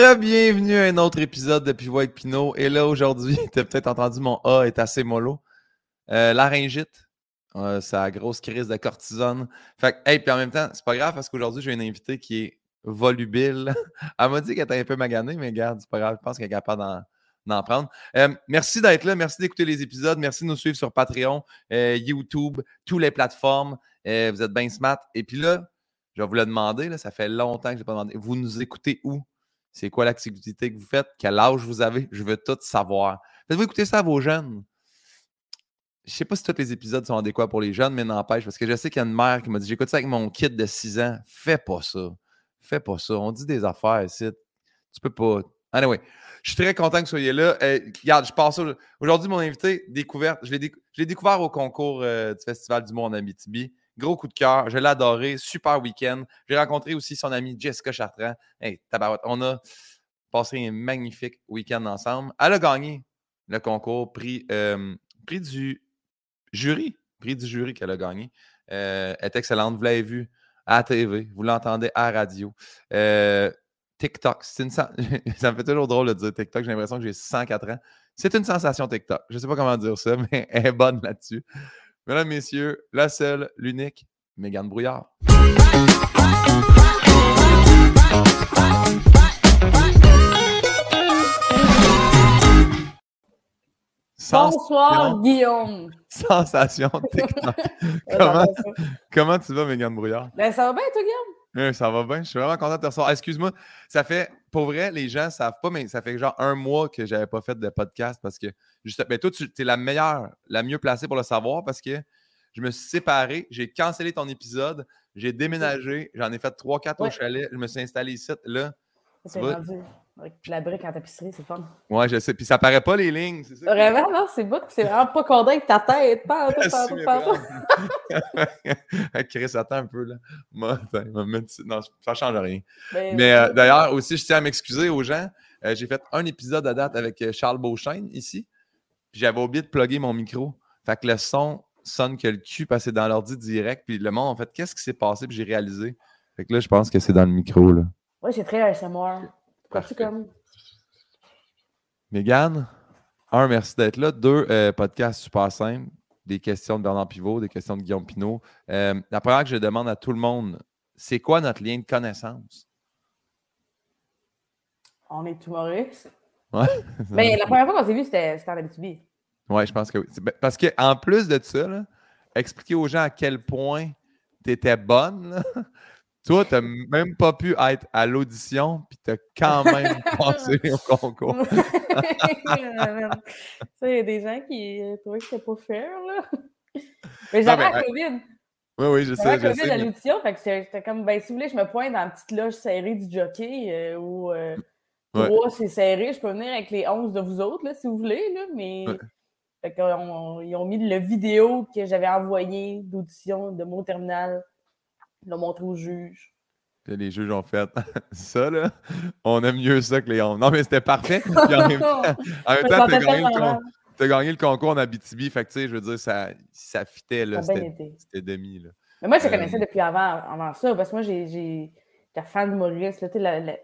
Re-bienvenue à un autre épisode de Pivot avec Pinot. Et là, aujourd'hui, tu as peut-être entendu mon A est assez mollo. Euh, laryngite, euh, sa grosse crise de cortisone. Fait que, hey, puis en même temps, c'est pas grave parce qu'aujourd'hui, j'ai une invitée qui est volubile. Elle m'a dit qu'elle était un peu maganée, mais regarde, c'est pas grave, je pense qu'elle est capable d'en, prendre. Euh, merci d'être là, merci d'écouter les épisodes, merci de nous suivre sur Patreon, euh, YouTube, toutes les plateformes. vous êtes bien smart. Et puis là, je vais vous le demander, là, ça fait longtemps que je n'ai pas demandé. Vous nous écoutez où? C'est quoi l'activité que vous faites? Quel âge vous avez? Je veux tout savoir. Faites-vous écouter ça à vos jeunes? Je ne sais pas si tous les épisodes sont adéquats pour les jeunes, mais n'empêche, parce que je sais qu'il y a une mère qui m'a dit J'écoute ça avec mon kit de 6 ans. Fais pas ça. Fais pas ça. On dit des affaires ici. Tu peux pas. Anyway, je suis très content que vous soyez là. Euh, regarde, je passe aujourd'hui, mon invité, découverte. Je l'ai découvert au concours euh, du Festival du Monde en Abitibi. Gros coup de cœur. Je l'ai adoré. Super week-end. J'ai rencontré aussi son amie Jessica Chartrand. Hey, tabarouette. On a passé un magnifique week-end ensemble. Elle a gagné le concours, prix, euh, du jury. Prix du jury qu'elle a gagné. Euh, elle est excellente. Vous l'avez vu à TV. Vous l'entendez à radio. Euh, TikTok, une ça me fait toujours drôle de dire TikTok. J'ai l'impression que j'ai 104 ans. C'est une sensation TikTok. Je ne sais pas comment dire ça, mais elle est bonne là-dessus. Mesdames, Messieurs, la seule, l'unique, Mégane Brouillard. Bonsoir, Guillaume. Sensation TikTok. comment, comment tu vas, Mégane Brouillard? Ben, ça va bien, toi, Guillaume? Oui, ça va bien. Je suis vraiment content de te recevoir. Excuse-moi, ça fait, pour vrai, les gens ne savent pas, mais ça fait genre un mois que je n'avais pas fait de podcast parce que, juste, mais toi, tu es la meilleure, la mieux placée pour le savoir parce que je me suis séparé, j'ai cancellé ton épisode, j'ai déménagé, j'en ai fait 3-4 au chalet, je me suis installé ici, là. Avec la brique en tapisserie, c'est fun. Ouais, je sais. Puis ça paraît pas les lignes, c'est ça? Vraiment, non, c'est beau. C'est vraiment pas condé avec ta tête. Pas, pas, pas, pas. Chris, attends un peu, là. Moi, non, ça change rien. Ben, Mais euh, d'ailleurs, aussi, je tiens à m'excuser aux gens. Euh, j'ai fait un épisode à date avec euh, Charles Beauchesne ici. J'avais oublié de plugger mon micro. Fait que le son sonne que le cul passé dans l'ordi direct. Puis le monde, en fait, qu'est-ce qui s'est passé? Puis j'ai réalisé. Fait que là, je pense que c'est dans le micro. Là. Oui, c'est très ASMR. Comme? Mégane, un, merci d'être là. Deux, euh, podcast super simple. Des questions de Bernard Pivot, des questions de Guillaume Pinot. Euh, la première que je demande à tout le monde, c'est quoi notre lien de connaissance? On est humoristes. Ouais. Mais la première fois qu'on s'est vu, c'était en Abitibi. Oui, je pense que oui. Ben, parce qu'en plus de ça, expliquer aux gens à quel point tu étais bonne, toi, tu n'as même pas pu être à l'audition, puis tu as quand même passé au concours. il y a des gens qui euh, trouvaient que c'était pas fair, là. Mais j'avais la COVID. Oui, oui, je sais. J'avais la COVID à l'audition, fait que j'étais comme, ben, si vous voulez, je me pointe dans la petite loge serrée du jockey, euh, où euh, trois, c'est serré. Je peux venir avec les 11 de vous autres, là, si vous voulez, là, mais... Fait qu'ils ont mis le vidéo que j'avais envoyé d'audition de mon terminal, ils l'ont montré au juge. les juges ont fait ça, là, on aime mieux ça que les 11. Non, mais c'était parfait. en même temps, tu as, gagné le concours en Abitibi. Fait que, tu sais, je veux dire, ça, ça fitait, là. C'était demi, là. Mais moi, je connaissais euh, depuis avant, avant ça, parce que moi, j'ai. J'étais fan de Maurice.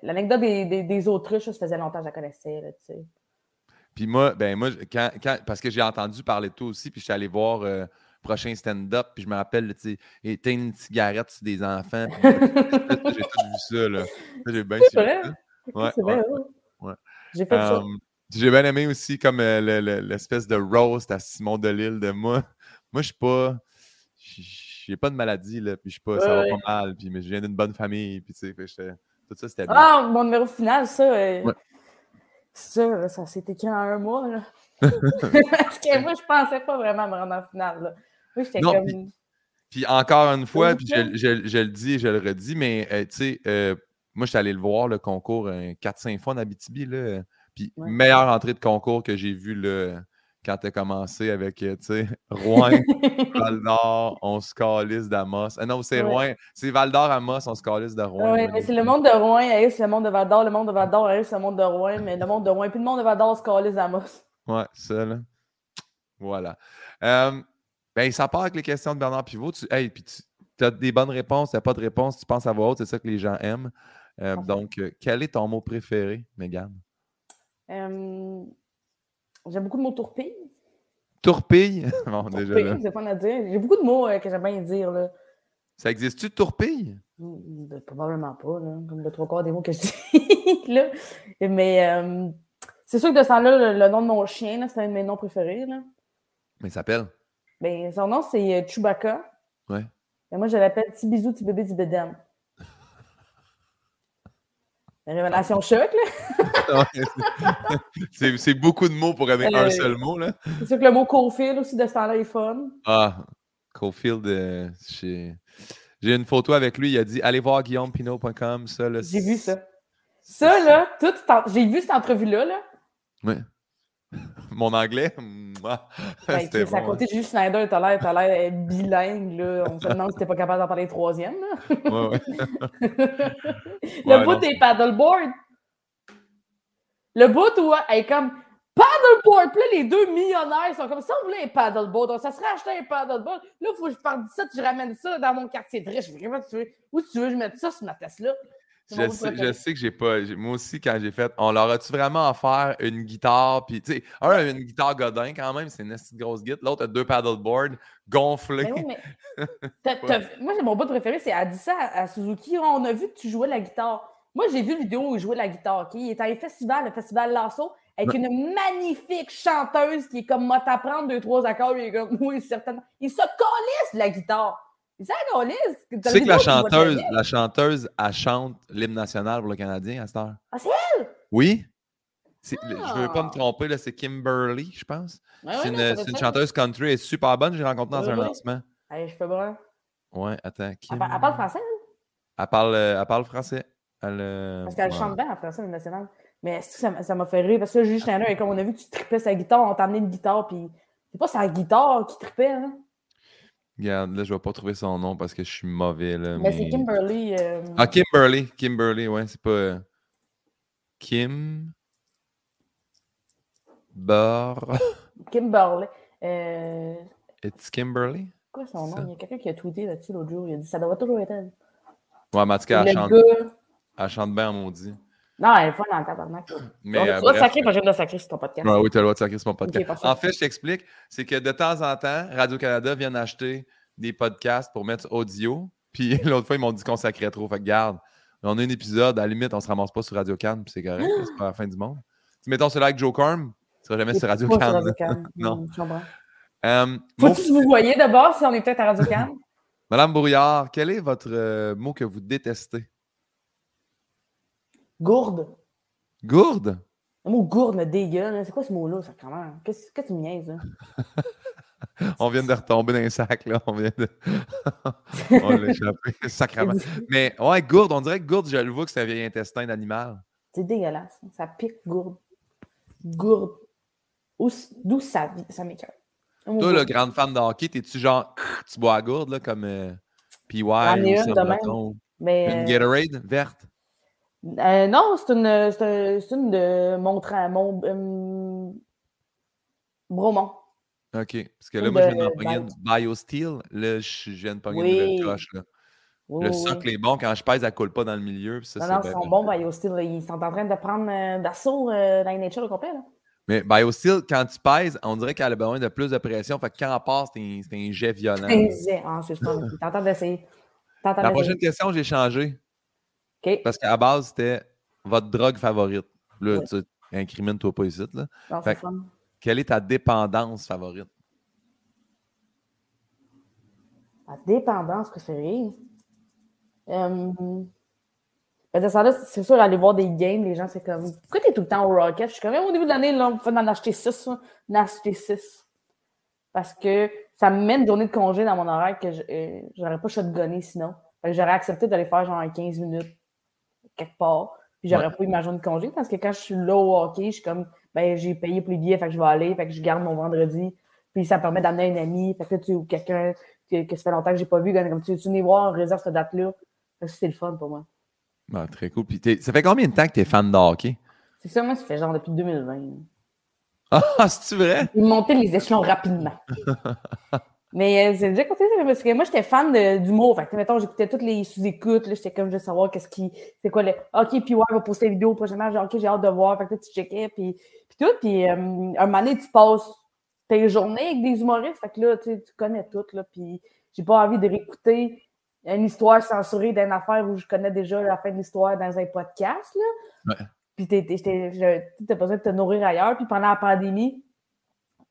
L'anecdote des, des, des, autruches, ça faisait longtemps que je la connaissais. Là, tu sais. Puis moi, ben moi, quand, quand, parce que j'ai entendu parler de toi aussi, puis je suis allé voir euh, prochain stand-up, puis je me rappelle, tu sais, éteindre une cigarette sur des enfants. j'ai tout vu ça, là. J'ai bien C'est vrai? Ouais, c'est vrai, ouais. J'ai fait ça. J'ai bien aimé aussi comme euh, l'espèce de roast à Simon Delille de moi. Moi, je suis pas. J'ai pas de maladie, là, puis je suis pas. ça va pas mal, puis mais je viens d'une bonne famille, puis tu sais, tout ça, c'était Ah, mon numéro final, ça. Euh, ça, ça s'est écrit en un mois. Là. Parce que moi, je pensais pas vraiment me rendre en finale. Là. J'étais comme. Puis, encore une fois, puis je, je, je, le dis et je le redis, mais euh, tu sais, euh, moi, je suis allé le voir, le concours, 4-5 fois en Abitibi. Là, puis, meilleure entrée de concours que j'ai vue là, quand tu as commencé avec, euh, tu sais, Rouen, Val d'Or, on se calisse d'Amos. Ah non, c'est Rouen, c'est Val d'Or, Amos, on se calisse de Rouen. Oui, mais c'est le monde de Rouen, c'est le monde de Val d'Or, le monde de Val d'Or, c'est le monde de Rouen, mais le monde de Rouen, puis le monde de Val d'Or se calisse d'Amos. Ouais, ça, là. Voilà. Euh, ben, ça part avec les questions de Bernard Pivot. Tu, hey, puis tu as des bonnes réponses, tu n'as pas de réponse, tu penses à voix haute, c'est ça que les gens aiment. Euh, donc, euh, quel est ton mot préféré, Megan? J'aime beaucoup le mot tourpille. Tourpille? bon, tourpille, c'est pas à dire. J'ai beaucoup de mots que j'aime bien dire. Là. Ça existe-tu, tourpille? Hmm, ben, probablement pas, là. comme le trois quarts des mots que je dis. là. Mais c'est sûr que de ce temps-là, le, nom de mon chien, c'est un de mes noms préférés. Là. Mais il s'appelle? Ben, son nom, c'est Chewbacca. Ouais. Et moi, je l'appelle Petit bisou, petit bébé, petit. Révélation choc, là. c'est beaucoup de mots pour avec un euh, seul mot, là. C'est sûr que le mot Cofield aussi de ce temps-là est fun. Ah, Cofield, euh, j'ai une photo avec lui, il a dit allez voir guillaumepinot.com, ça, là. J'ai vu ça. Ça, là, tout, j'ai vu cette entrevue-là, là. Oui. Mon anglais, moi. Ben, c'est à côté de Jules Schneider, t'as l'air, l'air bilingue, là. On se demande si t'es pas capable d'en parler troisième, là. Ouais, ouais. le bout des paddleboards. Le bout où elle est comme paddleboard. Puis là, les deux millionnaires sont comme ça, on voulait un paddleboard. Donc, ça serait acheter un paddleboard. Là, il faut que je parte ça, je ramène ça dans mon quartier de riche. Où tu veux je mette ça sur ma Tesla? Je sais, que j'ai pas. Moi aussi, quand j'ai fait, on leur a-tu vraiment offert une guitare? Puis, tu sais, un a une guitare Godin quand même, c'est une grosse guitare. L'autre a deux paddleboards gonflés. moi, mon bout préféré, c'est elle dit ça à, Suzuki. On a vu que tu jouais la guitare. Moi, j'ai vu une vidéo où il jouait la guitare. Il était à un festival, le festival Lasso, avec une magnifique chanteuse qui est comme moi t'apprendre deux, trois accords. Il est comme, oui, certainement. Il se colisse la guitare. Tu sais que la chanteuse, la chanteuse, elle chante l'hymne national pour le Canadien à cette heure. Ah, c'est elle? Oui. Je ne veux pas me ah. tromper, c'est Kimberly, je pense. c'est une, chanteuse country, elle est super bonne, j'ai rencontré dans un lancement. Allez, je peux voir. Ouais, attends. Elle, parle français, elle? Elle parle, euh, elle parle français. Euh, parce qu'elle chante bien en français, l'hymne national. Mais ça m'a fait rire parce que juste et comme on a vu que tu tripais sa guitare, on t'a amené une guitare, puis c'est pas sa guitare qui tripait, hein? Regarde, là, je vais pas trouver son nom parce que je suis mauvais. Là, mais, c'est Kimberly. Euh, ah, Kimberly. Kimberly, ouais, c'est pas. Euh, Kim. Bar. Kimberly. Euh... It's Kimberly? Quoi son nom? Il y a quelqu'un qui a tweeté là-dessus l'autre jour. Il a dit ça devrait toujours être elle. Ouais, mais elle chante. Elle chante bien, on dit. Non, elle est pas dans le tabarnak. Mais, tu dois sacrer de sacrer sur ton podcast. Ouais, oui, tu as le droit de sacrer sur mon podcast. en fait, je t'explique, c'est que de temps en temps, Radio-Canada vient acheter des podcasts pour mettre audio. Puis l'autre fois, ils m'ont dit qu'on sacrait trop. Fait que garde, on a un épisode, à la limite, on se ramasse pas sur Radio-Can, puis c'est correct, c'est pas la fin du monde. Si mettons celui-là avec Joe Corm, tu seras jamais sur Radio-Can. non. Um, Faut-tu que vous voyez d'abord si on est peut-être à Radio-Can? Madame Brouillard, quel est votre euh, mot que vous détestez? Gourde. Gourde? Le mot gourde me dégueule. C'est quoi ce mot-là, ça, comment? Qu'est-ce que tu me niaises, là? On vient de retomber dans un sac, là. On vient de. on l'a échappé, sacrément. Mais ouais, gourde, on dirait que gourde, je le vois que c'est un vieil intestin d'animal. C'est dégueulasse. Ça pique gourde. Gourde. D'où ça, ça m'écoeure. Toi, le grande fan de hockey, t'es-tu genre, tu bois à gourde, là, comme euh, PY ou une, Mais, une Gatorade verte? Euh, non, c'est une, c'est une de Montrant, mon, euh, Bromont. OK. Parce que là, moi, je viens de pogner une BioSteel. Là, je viens de pogner une nouvelle. Là. le socle est bon. Quand je pèse, elle ne coule pas dans le milieu. ça, non, non, ils sont bons, BioSteel. Ils sont en train de prendre euh, d'assaut dans la nature au complet. Là. Mais BioSteel, quand tu pèses, on dirait qu'elle a besoin de plus de pression. Fait que quand elle passe, c'est un, jet violent. Un jet. Ah, c'est ça. T'entends d'essayer. La prochaine question, j'ai changé. Parce qu'à base, c'était votre drogue favorite. Là, tu incrimine-toi pas ici. Là. quelle est ta dépendance favorite? Ma dépendance préférée? Euh... c'est sûr, aller voir des games, les gens, c'est comme Pourquoi t'es tout le temps au Rocket? Je suis comme au début de l'année, là, on peut en acheter 6, d'en acheter 6. Parce que ça me met une journée de congé dans mon horaire que euh, j'aurais pas shotgunné sinon. J'aurais accepté d'aller faire genre 15 minutes quelque part. Puis j'aurais pas eu ma journée de congé parce que quand je suis là au hockey, je suis comme, ben, j'ai payé pour les billets, fait que je vais aller, fait que je garde mon vendredi. Puis ça me permet d'amener un ami, fait que tu ou quelqu'un que, que, ça fait longtemps que j'ai pas vu, comme tu, tu venais voir, réserve cette date-là. C'est le fun pour moi. Ah, très cool. Puis ça fait combien de temps que tu es fan de hockey? C'est ça, moi, ça fait genre depuis 2020. Ah, c'est-tu vrai? Il montait les échelons rapidement. Mais euh, c'est déjà côté parce que moi, j'étais fan d'humour. Fait que, mettons, j'écoutais toutes les sous-écoutes. J'étais comme, je veux savoir qu'est-ce qui. C'est quoi le. OK, puis ouais, on va poster une vidéo prochainement. Genre, OK, j'ai hâte de voir. Fait que là, tu checkais, puis, puis tout. Puis, euh, un moment donné, tu passes tes journées avec des humoristes. Fait que là, tu, tu connais tout, là. Puis, j'ai pas envie de réécouter une histoire censurée d'une affaire où je connais déjà la fin de l'histoire dans un podcast, là. Ouais. Puis, t'as besoin de te nourrir ailleurs. Puis, pendant la pandémie,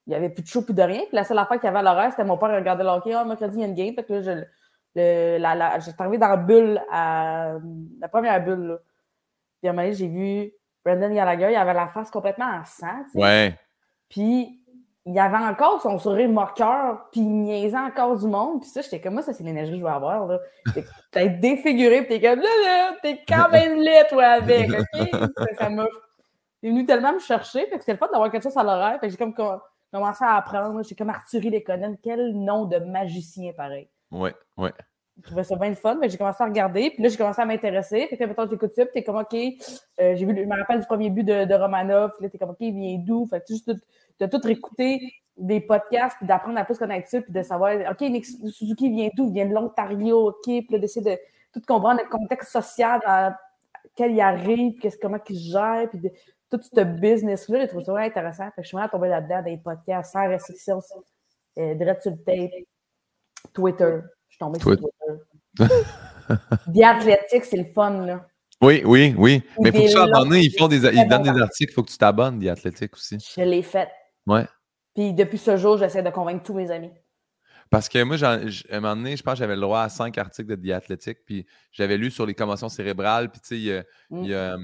il n'y avait plus de show, plus de rien. Puis la seule affaire qu'il y avait à l'horaire, c'était mon père regardait le hockey. Oh, mercredi, il y a une game. Fait que là, je, le, la, la, j'étais arrivé dans la bulle, à, la première bulle. Là. Puis à un moment donné, j'ai vu Brendan Gallagher, il avait la face complètement en sang. Ouais. Puis il avait encore son sourire moqueur, puis il niaisait encore du monde. Puis ça, j'étais comme, moi, ça, c'est l'énergie que je veux avoir. Là. T'es défiguré, puis t'es comme, là, là, t'es quand même laid, toi, avec, OK? ça m'a... Il est venu tellement me chercher, fait que c'était le fun d'avoir quelque chose à l'horaire. Fait que j'ai comme commencé à apprendre. J'ai comme Arthurie Lekonen. Quel nom de magicien pareil. Ouais, ouais. Je trouvais ça bien le fun, mais j'ai commencé à regarder, puis là, j'ai commencé à m'intéresser. Fait que, mettons, ça, puis t'es comme, OK, euh, j'ai vu, je me rappelle du premier but de, de Romanov, puis là, t'es comme, OK, il vient d'où? Fait que tu juste de tout réécouter des podcasts, puis d'apprendre à plus connaître ça, puis de savoir, OK, Nick Suzuki vient d'où? Il vient de l'Ontario, OK, puis là, d'essayer de tout comprendre le contexte social dans lequel il arrive, comment il gère, puis de, tout ce business-là, j'ai trouvé ça vraiment intéressant. Fait que je suis vraiment tombée là-dedans, des podcasts sans restriction, euh, direct sur le tape, Twitter. Je suis tombée sur Twitter. The Athletic, c'est le fun, là. Oui, oui, oui. Mais il faut que tu t'abonnes. Ils, font des, ils donnent des articles, il faut que tu t'abonnes, The Athletic aussi. Je l'ai fait. Ouais. Puis depuis ce jour, j'essaie de convaincre tous mes amis. Parce que moi, à un moment donné, je pense que j'avais le droit à cinq articles de The Athletic, puis j'avais lu sur les commotions cérébrales, puis tu sais, il y a, il y a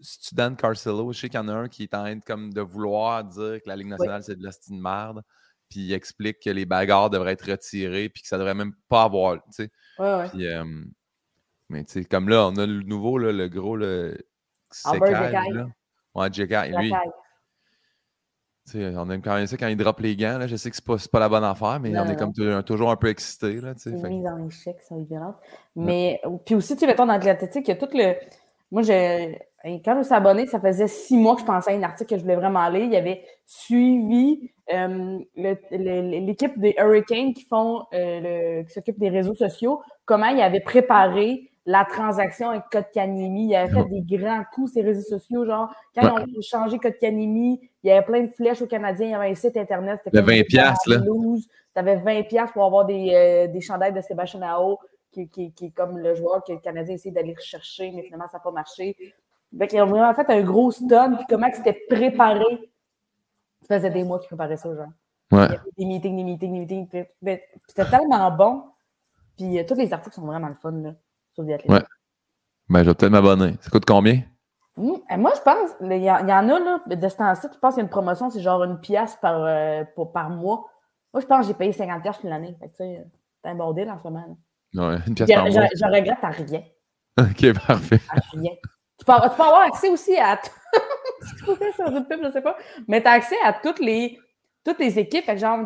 Student Carcelo, je sais qu'il y en a un qui est en train comme de vouloir dire que la Ligue nationale, c'est de la de merde. Puis il explique que les bagarres devraient être retirées, puis que ça devrait même pas avoir. Tu sais. Ouais, puis, euh, mais tu sais, comme là, on a le nouveau, là, le gros, le. Albert Ouais, Jekai, lui. sais, on aime quand même ça quand il drop les gants. Là. Je sais que c'est pas, pas la bonne affaire, mais on est comme toujours un peu excité. C'est une mise en échec, ça violente. Mais puis aussi, tu sais, mettons, dans l'athlétique, il y a tout le. Moi, j'ai quand je me suis abonnée, ça faisait six mois que je pensais à un article que je voulais vraiment lire. Il y avait suivi euh, l'équipe des Hurricanes qui font euh, qui s'occupe des réseaux sociaux, comment ils avaient préparé la transaction avec Code Canimi. Ils avaient fait des grands coups, ces réseaux sociaux. Genre, quand ils ont changé Code Canimi, il y avait plein de flèches aux Canadiens. Il y avait un site Internet. C'était 20 piastres, là. Tu avais 20 piastres pour avoir des, euh, des chandails de Sébastien Ao, qui, qui, qui, est comme le joueur que le Canadien essaie d'aller rechercher, mais finalement, ça n'a pas marché. Fait qu'ils ont vraiment fait un gros stun, puis comment c'était préparé. Ça faisait des mois qu'ils préparaient ça, genre. Ouais. Des meetings, des meetings, des meetings. C'était tellement bon. Puis euh, tous les articles sont vraiment le fun, là, sur des Ouais. Ben, je vais peut-être m'abonner. Ça coûte combien? Mmh. Moi, je pense, il y, en a, là, de ce temps-ci, je pense qu'il y a une promotion, c'est genre une pièce par, euh, par mois. Moi, je pense que j'ai payé 50 pièces l'année. Fait que, tu sais, c'est un bordel en ce moment. Ouais, une pièce par mois. Je regrette à rien. OK, parfait. À rien. Tu peux, avoir accès aussi à. sur une pub, je sais pas. Mais tu as accès à toutes les, toutes les équipes. Fait que genre,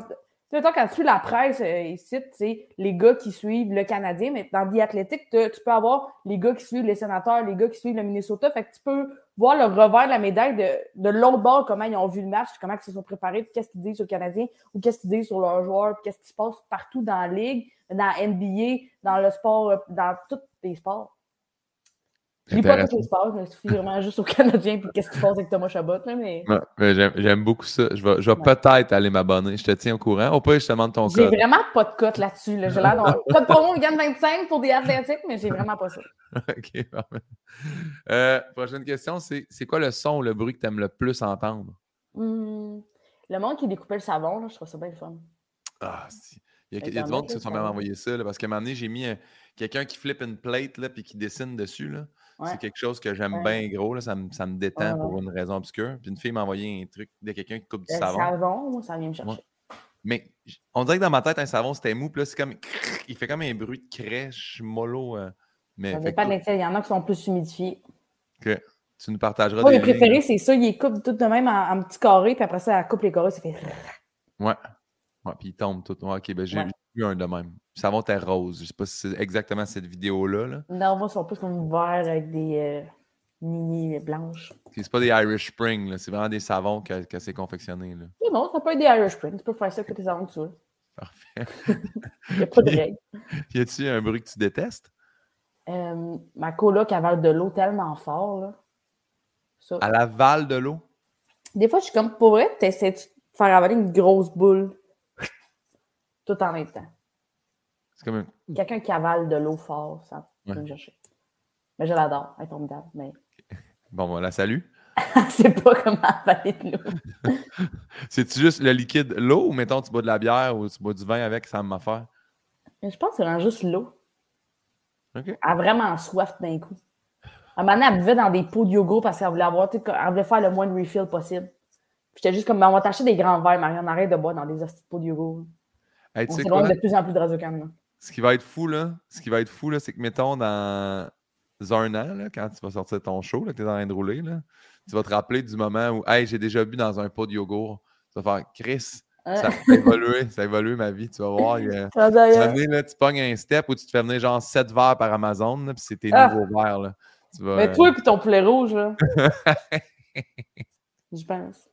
tu sais, quand tu la presse euh, ici, tu sais, les gars qui suivent le Canadien, mais dans The Athletic, tu peux avoir les gars qui suivent les sénateurs, les gars qui suivent le Minnesota. Fait que tu peux voir le revers de la médaille de, de l'autre bord, comment ils ont vu le match, comment ils se sont préparés, qu'est-ce qu'ils disent sur le Canadien, ou qu'est-ce qu'ils disent sur leurs joueurs, qu'est-ce qui se passe partout dans la ligue, dans la NBA, dans le sport, euh, dans tous les sports. Je lis pas ce qui se passe, mais suffit vraiment juste aux Canadiens puis qu'est-ce qui se passe avec Thomas Chabot. Là, mais... J'aime beaucoup ça. Je vais, je vais peut-être aller m'abonner. Je te tiens au courant. Au pire, je te demande ton code. J'ai vraiment pas de cote là-dessus. Là. J'ai l'air Pas de promo, gagne 25 pour des athlétiques, mais j'ai vraiment pas ça. OK, euh, Prochaine question, c'est c'est quoi le son ou le bruit que tu aimes le plus entendre? Hum, le monde qui découpait le savon, là, je trouve ça bien le fun. Ah, si. Il y a, il y a du monde qui se sont même envoyé ça, là, parce qu'à un moment donné, j'ai mis quelqu'un qui flippe une plate là, puis qui dessine dessus. Là. C'est quelque chose que j'aime bien gros. Là, ça, me, ça me détend pour une raison obscure. Puis une fille m'a envoyé un truc de quelqu'un qui coupe du savon. savon, moi, ça vient me chercher. Mais on dirait que dans ma tête, un savon, c'était mou. Puis là, c'est comme. Il fait comme un bruit de crèche, mollo. Euh, mais ça dépend de Il y en a qui sont plus humidifiés. Que tu nous partageras Moi, des. Mes préférés, c'est ça. Ils coupent tout de même en, petits carrés. Puis après ça, elle coupe les carrés. Ça fait. Ouais. Ouais, puis ils tombent tout. ok, ben j'ai vu un de même. Savon était rose. Je sais pas si c'est exactement cette vidéo-là. Là. Non, moi, ils sont plus comme vert avec des. Euh, Nini blanche. C'est pas des Irish Spring, c'est vraiment des savons que, que c'est confectionné. Là. Non, ça peut être des Irish Spring. Tu peux faire ça avec tes savons que tu veux. Parfait. Il n'y a pas de règle. y a-tu un bruit que tu détestes? Euh, ma coloc avale de l'eau tellement fort. Là. Ça. Elle avale de l'eau? Des fois, je suis comme, pour vrai, tu essaies de faire avaler une grosse boule? Tout en même temps. C'est comme Quelqu'un qui avale de l'eau fort, ça me chercher. Mais je l'adore, elle est formidable. Mais... Bon, voilà, salut. c'est pas comment avaler de l'eau. C'est-tu juste le liquide, l'eau, ou mettons, tu bois de la bière ou tu bois du vin avec, ça me faire? Je pense que c'est juste l'eau. OK. Elle a vraiment soif d'un coup. À un moment donné, elle buvait dans des pots de yoga parce qu'elle voulait avoir, elle voulait faire le moins de refill possible. J'étais juste comme, on va t'acheter des grands verres, Marianne, arrête de boire dans des de pots de yoga. Hey, on s'éloigne de plus en plus de radio Ce qui va être fou, là, ce qui va être fou, là, c'est que, mettons, dans un an, là, quand tu vas sortir ton show, que tu es en train de rouler, là, tu vas te rappeler du moment où, hey, j'ai déjà bu dans un pot de yogourt. Tu vas faire, Chris, ça a évolué, ça a évolué ma vie. Tu vas voir. tu, vas venir, là, tu pognes un step où tu te fais venir genre 7 verres par Amazon, puis c'est tes ah! nouveaux verres. Là. Mais toi et ton poulet rouge, là. Je pense.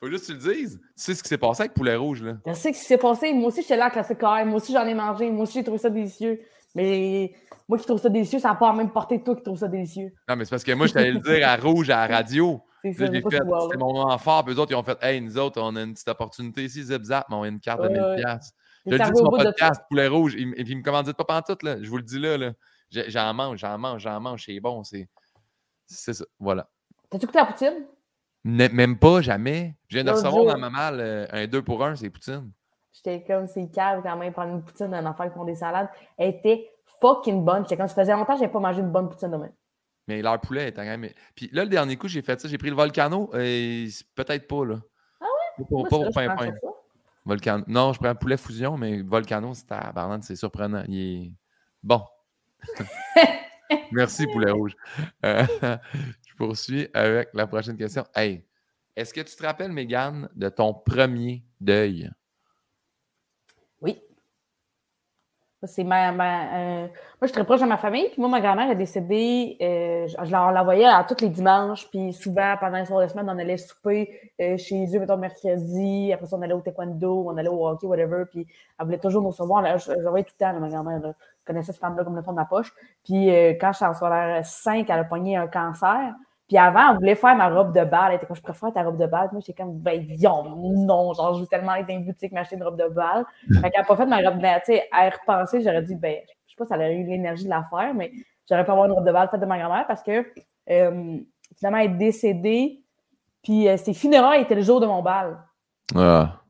Faut juste que tu le dises. Tu sais ce qui s'est passé avec poulet rouge, là. Je sais ce qui s'est passé. Moi aussi, j'étais là à classique Moi aussi, j'en ai mangé. Moi aussi, j'ai trouvé ça délicieux. Mais moi qui trouve ça délicieux, ça n'a pas la même portée toi qui trouve ça délicieux. Non, mais c'est parce que moi, je t'allais le dire à rouge à la radio. C'est mon moment fort. Puis eux autres, ils ont fait Hey, nous autres, on a une petite opportunité ici, zip zap, mais on a une carte de 1000$. Ouais. Je le dis sur mon podcast, poulet rouge. Et puis, ils me commandent pas pantoute, là. Je vous le dis là. là. J'en mange, j'en mange, j'en mange. C'est bon. C'est ça. Voilà. T'as-tu goûté la poutine? Même pas, jamais. Je viens de recevoir dans ma malle euh, un 2 pour 1, c'est poutine. J'étais comme, c'est calme quand même, prendre une poutine d'un enfant qui font des salades. Elle était fucking bonne. J'étais comme, ça faisait longtemps que je n'avais pas mangé une bonne poutine de même. Mais leur poulet était quand même. Puis là, le dernier coup, j'ai fait ça. J'ai pris le volcano et peut-être pas, là. Ah ouais? Pas, Moi, pas pain pain. Volcano. Non, je prends un poulet fusion, mais volcano, c'est surprenant. Il est bon. Merci, poulet rouge. Euh, poursuis avec la prochaine question. Hey, est-ce que tu te rappelles, Mégane, de ton premier deuil? C'est ma, euh, moi, je suis très proche de ma famille. Puis moi, ma grand-mère est décédée. Euh, je, la voyais à tous les dimanches. Puis souvent, pendant les soirs de semaine, on allait souper euh, chez eux, mettons, mercredi. Après ça, on allait au taekwondo, on allait au hockey, whatever. Puis elle voulait toujours nous recevoir. Je, je, tout le temps, ma grand-mère. Je connaissais cette femme-là comme le fond de ma poche. Puis quand je suis en soirée 5, elle a pogné un cancer. Puis avant, elle voulait faire ma robe de balle. Elle était comme, je préfère ta robe de balle. Moi, j'étais comme, ben, non, genre, je veux tellement aller dans une boutique m'acheter une robe de balle. Fait qu'elle n'a pas fait ma robe de balle. Tu sais, à y repenser, j'aurais dit, ben, je sais pas si elle aurait eu l'énergie de la faire, mais j'aurais pas avoir une robe de balle faite de ma grand-mère parce que euh, finalement, elle est décédée. Puis euh, ses funérailles étaient le jour de mon bal. Ah.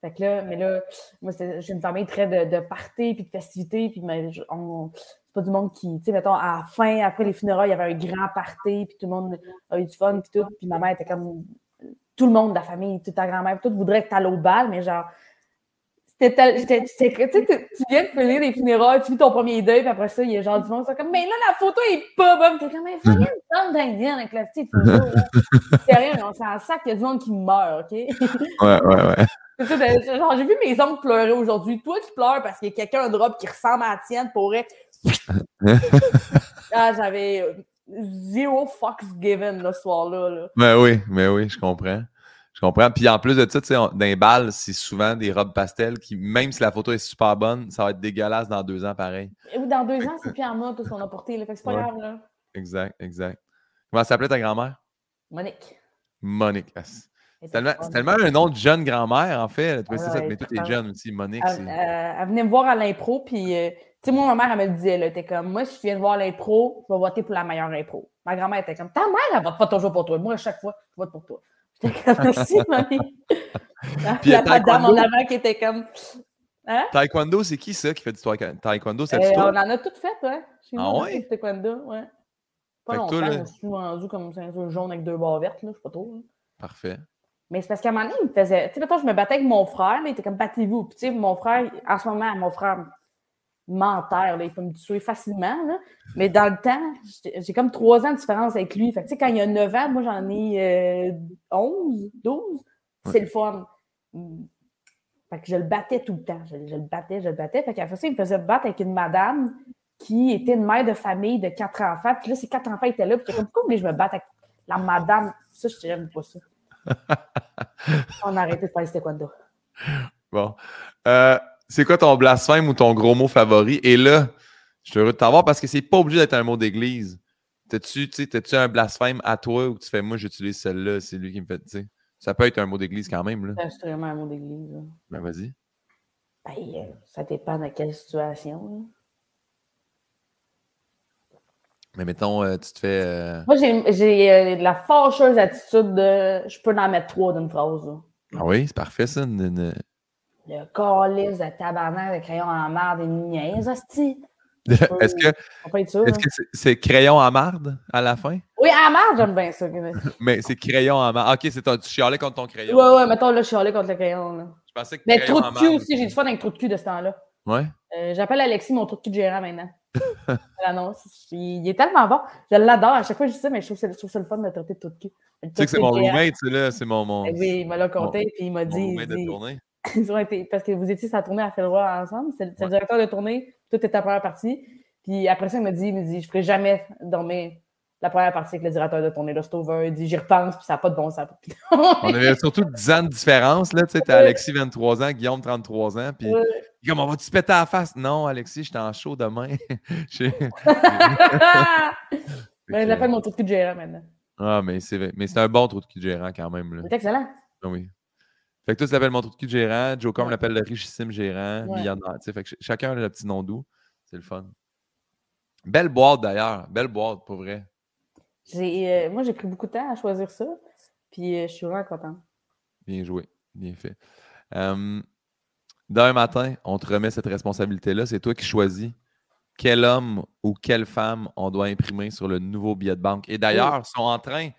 Fait que là, mais là, moi, j'ai une famille très de, de party puis de festivités. Puis mais, on, pas du monde qui, tu sais, mettons, à la fin, après les funérailles, il y avait un grand party, puis tout le monde a eu du fun, puis tout. Puis ma mère était comme tout le monde de la famille, toute ta grand-mère, tout voudrait que tu ailles au bal, mais genre, c'était, tu viens de finir les funérailles, tu vis ton premier deuil, puis après ça, il y a genre du monde, c'est comme, mais là, la photo est pas bonne. T'es comme, mais faut rien prendre d'un avec la petite photo. C'est rien, c'est un sac, il y a du monde qui meurt, OK? ouais, ouais, ouais. Genre, j'ai vu mes oncles pleurer aujourd'hui. Toi qui pleures parce qu'il y a quelqu'un un drop qui ressemble à la tienne pourrait ah, j'avais euh, zéro fucks given le soir-là. Là. Mais ben oui, mais ben oui, je comprends. Je comprends. Puis en plus de ça, tu sais, dans les balles, c'est souvent des robes pastel qui, même si la photo est super bonne, ça va être dégueulasse dans deux ans pareil. Et dans deux ans, c'est plus en mode tout ce qu'on a porté. Là, fait que c'est pas grave. Là. Exact, exact. Comment s'appelait ta grand-mère? Monique. Monique. C'est tellement, un nom de jeune grand-mère, en fait. Tu ça, mais tout est jeune aussi. Monique. Elle, euh, elle, venait me voir à l'impro, puis euh, sais, moi, ma mère, elle me le disait, elle était comme, moi, si je viens de voir l'impro, je vais voter pour la meilleure impro. Ma grand-mère était comme, ta mère, elle vote pas toujours pour toi. Moi, à chaque fois, je vote pour toi. J'étais comme, merci, mamie. Puis la madame en avant qui était comme, hein? Taekwondo, c'est qui ça qui fait du taekwondo? C'est euh, On en a toutes faites, ouais. Chez ah nous, ouais? Taekwondo, ouais. Pas longtemps, toi, je suis rendu comme un jaune avec deux barres vertes, là, je sais pas trop. Parfait. Mais c'est parce qu'à un moment donné, il me faisait. Tu sais, mettons, je me battais avec mon frère, mais il était comme battez-vous. Puis, tu sais, mon frère, en ce moment, mon frère menteur, il peut me tuer facilement. Là. Mais dans le temps, j'ai comme trois ans de différence avec lui. Fait que, quand il y a 9 ans, moi j'en ai 11, euh, 12, c'est le fun. Fait que je le battais tout le temps. Je, le battais, je le battais. Fait qu'à ça, il me faisait battre avec une madame qui était une mère de famille de quatre enfants. Puis là, ces quatre enfants étaient là. Puis comme, pourquoi je me battre avec la madame? Ça, je dirais pas ça. On a arrêté de faire quoi taekwondo. Bon. Euh, c'est quoi ton blasphème ou ton gros mot favori? Et là, je suis heureux de t'avoir parce que c'est pas obligé d'être un mot d'église. T'as-tu, tu un blasphème à toi ou tu fais moi j'utilise celle-là, c'est lui qui me fait, tu sais? Ça peut être un mot d'église quand même. Là. C'est vraiment un mot d'église. Ben vas-y. Ben, euh, ça dépend de quelle situation. Mais mettons, euh, tu te fais. Euh, moi, j'ai la fâcheuse attitude de je peux en mettre trois d'une phrase. Ah oui, c'est parfait ça. Le calice de tabarnak de crayon en marde et niaise, Est-ce que c'est crayon à marde à la fin? Oui, à marde, j'aime bien ça. Mais c'est crayon à marde. Ok, c'est tu chialais contre ton crayon. Ouais, ouais, mettons là, je chialais contre le crayon. Là. Je pensais que Mais trop de cul aussi, j'ai du fun avec trop de cul de ce temps-là. Ouais. Euh, j'appelle Alexis mon trou de cul de gérant maintenant. il, est tellement bon. Je l'adore. À chaque fois, je dis ça, mais je trouve, je trouve ça le fun de traiter de tout de cul. Tu sais que c'est mon roommate, c'est là, c'est mon, mon. Oui, il m'a l'a compté, puis il m'a dit. parce que vous étiez sur la tournée à Felroy ensemble. C'est le directeur de tournée, tout est ta première partie. Puis après ça, il m'a dit, il me dit, je ferai jamais dormir la première partie avec le directeur de tournée. Lost Over, il dit, j'y repense, puis ça n'a pas de bon sens. on avait surtout 10 ans de différence. Là, tu sais, t'as Alexis, 23 ans, Guillaume, 33 ans. Puis, comme, on va-tu se péter à la face? Non, Alexis, j'étais en show demain. ben, j'appelle mon trou de cul de gérant maintenant. Ah, mais c'est, mais c'est un bon trou de cul de gérant quand même. C'est excellent. Ah oui. Fait que toi, tu l'appelles mon trou de cul gérant. Joe Com l'appelle le richissime gérant. Ouais. Fait que chacun a le petit nom doux. C'est le fun. Belle boîte d'ailleurs. Belle boîte, pour vrai. Euh, moi, j'ai pris beaucoup de temps à choisir ça. Puis euh, je suis vraiment content. Bien joué. Bien fait. D'un matin, on te remet cette responsabilité-là. C'est toi qui choisis quel homme ou quelle femme on doit imprimer sur le nouveau billet de banque. Et d'ailleurs, ils sont en train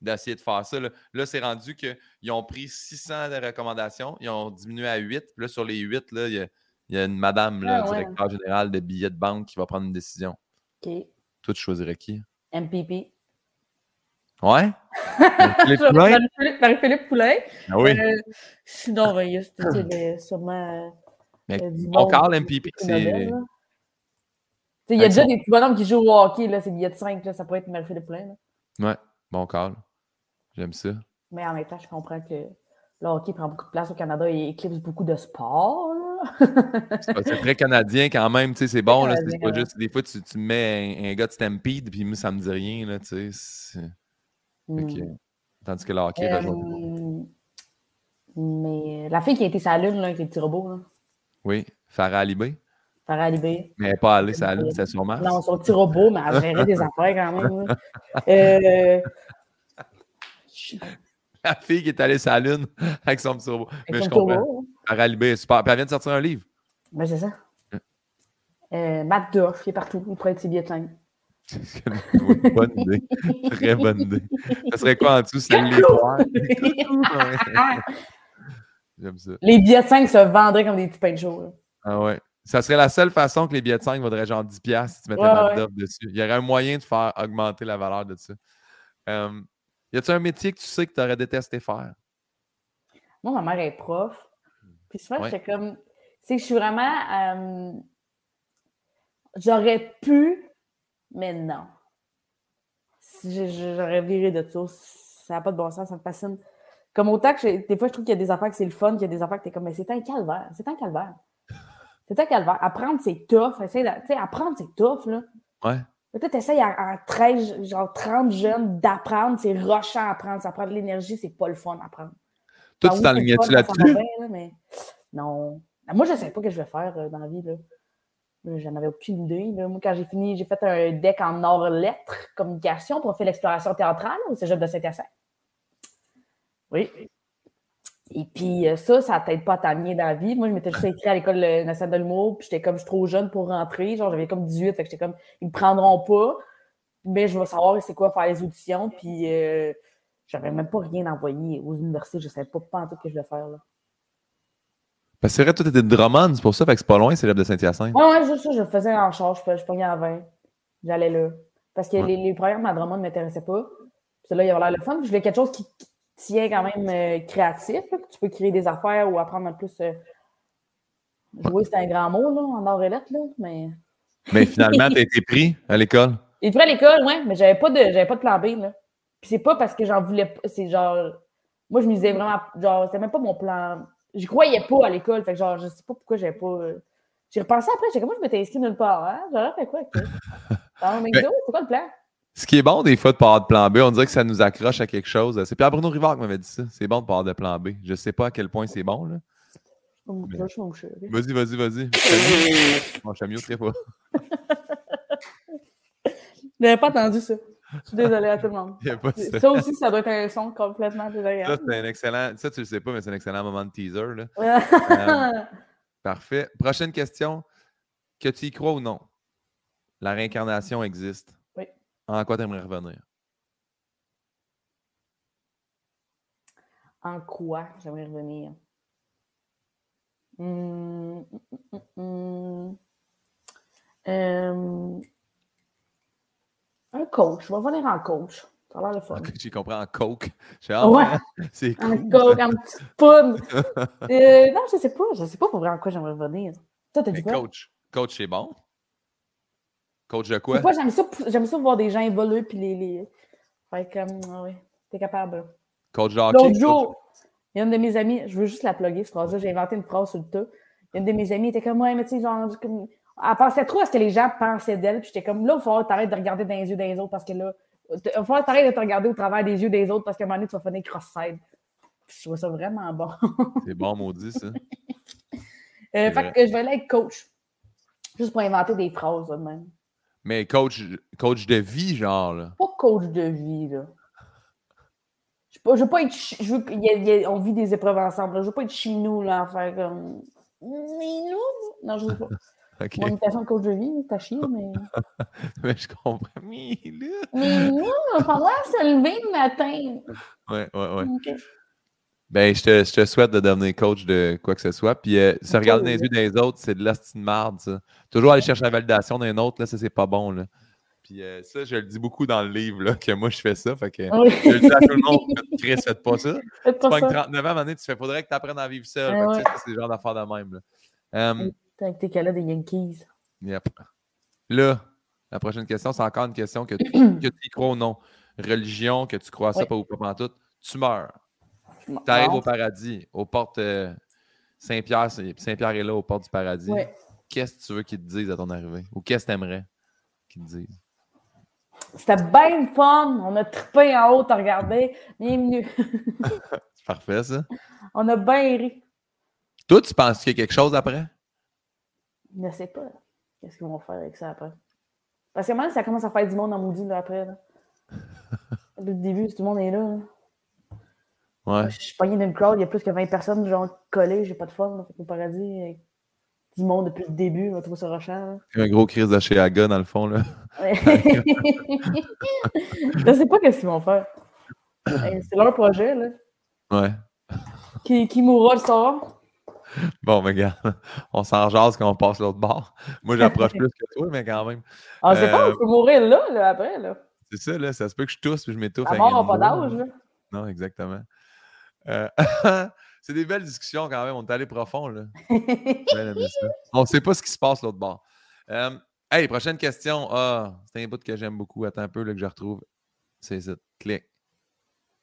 d'essayer de faire ça. Là, c'est rendu qu'ils ont pris 600 de recommandations, ils ont diminué à 8. Puis là, sur les 8, là, il, y a, une madame, là, ah directeur général de billets de banque, qui va prendre une décision. OK. Toi, tu choisirais qui? MPP. Ouais? Marie-Philippe Poulain? Ah oui. Euh, sinon, ben, il y a sûrement. Mais euh, on parle MPP, c'est. Il y a déjà des petits bonhommes qui jouent au hockey, là, c'est billet de 5, là, ça pourrait être Marie-Philippe Poulain. Là. Ouais, bon call. J'aime ça. Mais en même temps, je comprends que le hockey prend beaucoup de place au Canada et éclipse beaucoup de sports. c'est très canadien quand même, tu sais, c'est bon. Là, c'est pas juste, des fois, tu, tu mets un, gars de Stampede, puis moi, ça me dit rien. Là, tu sais, Hmm. Tandis que le hockey euh, Mais la fille qui a été sa lune là, avec les petits robots. Là. Oui, Farah Alibé. Farah Alibé. Mais elle pas allée sa lune, c'est sur Mars. Non, son petit robot, mais elle gérait des affaires quand même. euh... La fille qui est allée sa lune avec son petit robot. mais je comprends. Hein. Farah Alibé est super. Puis elle vient de sortir un livre. Ben, c'est ça. Euh, Matt Duff, il est partout. Il pourrait être ses billets de c'est une bonne idée. Très bonne idée. Ça serait quoi en dessous? C'est les J'aime ça. Les billets de 5 se vendraient comme des petits pains de jour. Ah ouais. Ça serait la seule façon que les billets de 5 vaudraient genre 10$ si tu mettais ouais, ouais. dessus. Il y aurait un moyen de faire augmenter la valeur de ça. Euh, y a-tu un métier que tu sais que tu aurais détesté faire? Moi, ma mère est prof. Puis souvent, ouais. j'étais comme. Tu sais, je suis vraiment. Euh... J'aurais pu mais non. J'aurais viré de ça. Ça n'a pas de bon sens, ça me fascine. Comme autant que des fois, je trouve qu'il y a des affaires que c'est le fun, qu'il y a des affaires que t'es comme, mais c'est un calvaire. C'est un calvaire. C'est un calvaire. Apprendre, c'est tough. De, apprendre, c'est tough, là. Ouais. Peut-être essayer à, 13, genre 30 jeunes d'apprendre, c'est rushant à apprendre. Ça prend de l'énergie, c'est pas le fun à apprendre. Toi, tu t'enlignais-tu là-dessus? mais... Non. Moi, je ne sais pas ce que je vais faire euh, dans la vie, là. J'en avais aucune idée. Moi, quand j'ai fini, j'ai fait un deck en or lettres, communication, pour faire l'exploration théâtrale au cégep de Saint-Hyacinthe. Oui. Et puis euh, ça, ça t'aide pas à t'amener dans la vie. Moi, je m'étais juste écrit à l'école nationale de l'humour, puis j'étais comme, je suis trop jeune pour rentrer. Genre, j'avais comme 18, fait que j'étais comme, ils me prendront pas, mais je vais savoir c'est quoi faire les auditions. Puis euh, j'avais même pas rien envoyé aux universités. Je savais pas, pas en tout que je vais faire. Là. Parce que c'est vrai, toi, t'étais de Drummond, c'est pour ça, fait que c'est pas loin, c'est l'œuvre de Saint-Hyacinthe. Ouais, ouais, juste ça, je faisais en charge, je, je pognais à 20. J'allais là. Parce que les, les, programmes à Drummond ne m'intéressaient pas. Puis là, il y avait l'air le fun. je voulais quelque chose qui, tient quand même euh, créatif, que tu peux créer des affaires ou apprendre un plus. Jouer, c'est un grand mot, là, en or et lettres, là, mais. Mais finalement, t'as été pris à l'école? J'ai pris à l'école, ouais, mais j'avais pas de, j'avais pas de plan B, là. Puis c'est pas parce que j'en voulais pas. C'est genre. Moi, je me disais vraiment. Genre, c'était même pas mon plan J'y croyais pas à l'école. Fait que genre, je sais pas pourquoi j'avais pas. Euh, j'ai repensé après, j'ai comment je m'étais inscrit nulle part. Hein? J'aurais fait quoi avec ça? Ah, ben, c'est quoi le plan? Ce qui est bon des fois de parler de plan B, on dirait que ça nous accroche à quelque chose. C'est Pierre Bruno Rivard qui m'avait dit ça. C'est bon de parler de plan B. Je sais pas à quel point c'est bon. Là. Vas-y, vas-y, vas-y. Mon chamiot très pas. Je n'avais pas entendu ça. Je suis désolé à tout le monde. ça. ça. aussi, ça doit être un son complètement désagréable. Ça, c'est un excellent. Ça, tu le sais pas, mais c'est un excellent moment de teaser. Là. Euh, parfait. Prochaine question. Que tu y crois ou non? La réincarnation existe. En quoi tu aimerais revenir? En quoi j'aimerais revenir? Hum, hum, hum, un coach. Je vais venir en coach. Ça a l'air le fun. J'ai compris en coke. Ouais. C'est cool. En coke, en petite poudre. euh, non, je ne sais pas. Je ne sais pas pour vrai en quoi j'aimerais revenir. Toi, t'as dit quoi? Coach. Coach, c'est bon. Coach de quoi? J'aime ça, j'aime ça voir des gens évoluer puis les. les... Fait comme, ah oui, t'es capable. Coach de hockey. L'autre jour, il y a une de mes amies, je veux juste la plugger, cette phrase-là. J'ai inventé une phrase sur le tas. Il y a une de mes amies, était comme, ouais, mais tu sais, genre, comme, elle pensait trop à ce que les gens pensaient d'elle. Puis j'étais comme, là, il falloir t'arrêter de regarder dans les yeux des autres parce que là, il falloir t'arrêter de te regarder au travers des yeux des autres parce qu'à un moment donné, tu vas finir cross-side. Je trouve ça vraiment bon. C'est bon, maudit, ça. euh, fait que je vais aller être coach. Juste pour inventer des phrases, là, même. Mais coach, coach de vie, genre, là. Pas coach de vie, là. Je veux pas, être. Je veux, on vit des épreuves ensemble. Là. Je veux pas être chez nous, là, faire comme. Non, je veux pas. Okay. Mon imitation de coach de vie, t'as chier, mais. mais je comprends. Mais là. Mais nous, on va falloir se lever le matin. Ouais, ouais, ouais. Ben, je te, je te, souhaite de devenir coach de quoi que ce soit. Puis, euh, se regarder dans les yeux des autres, c'est de l'astine marde, ça. Toujours aller chercher la validation d'un autre, là, ça, c'est pas bon, là. Puis euh, ça, je le dis beaucoup dans le livre, là, que moi, je fais ça. Fait que je le dis à tout le monde, Chris, faites pas ça. Faites pas tu 39 ans, à tu fais, faudrait que tu apprennes à vivre seul. Ah c'est le genre d'affaire de même. Là. Um, avec tes cas des Yankees. Yep. Là, la prochaine question, c'est encore une question que tu, que tu y crois ou non. Religion, que tu crois à ça, pas ou pas en tout. Tu meurs. Tu arrives au paradis, aux portes euh, Saint-Pierre. Saint-Pierre est là, aux portes du paradis. Qu'est-ce que tu veux qu'ils te disent à ton arrivée? Ou qu'est-ce que tu aimerais qu'ils te disent? C'était bien fun. On a trippé en haut à regarder. Bienvenue. c'est parfait, ça. On a bien ri. Toi, tu penses qu'il y a quelque chose après? Je ne sais pas. Qu'est-ce qu'ils vont faire avec ça après? Parce que moi, ça commence à faire du monde en maudit là, après. Là. Depuis le début, tout le monde est là. Ouais. Je suis pogné dans une crowd, il y a plus que 20 personnes genre collées, j'ai pas de fun. au paradis, du monde depuis le début, on va trouver ça rochant. Un gros crise Aga dans le fond, là. je sais pas qu'est-ce qu'ils vont faire. C'est leur projet, là. Ouais. Qui, qui mourra le soir. Bon, mais gars, on s'en jase quand on passe l'autre bord. Moi, j'approche plus que toi, mais quand même. Ah, c'est pas, on peut mourir là, là, après, là. C'est ça, là. Ça se peut que je tousse puis je m'étouffe. À mort, pas d'âge, là. Non, exactement. Euh, c'est des belles discussions quand même. On est allé profond, là. on ne sait pas ce qui se passe l'autre bord. Euh, hey, prochaine question. Ah, c'est un bout que j'aime beaucoup. Attends un peu, là, que je retrouve. C'est ça. Clic.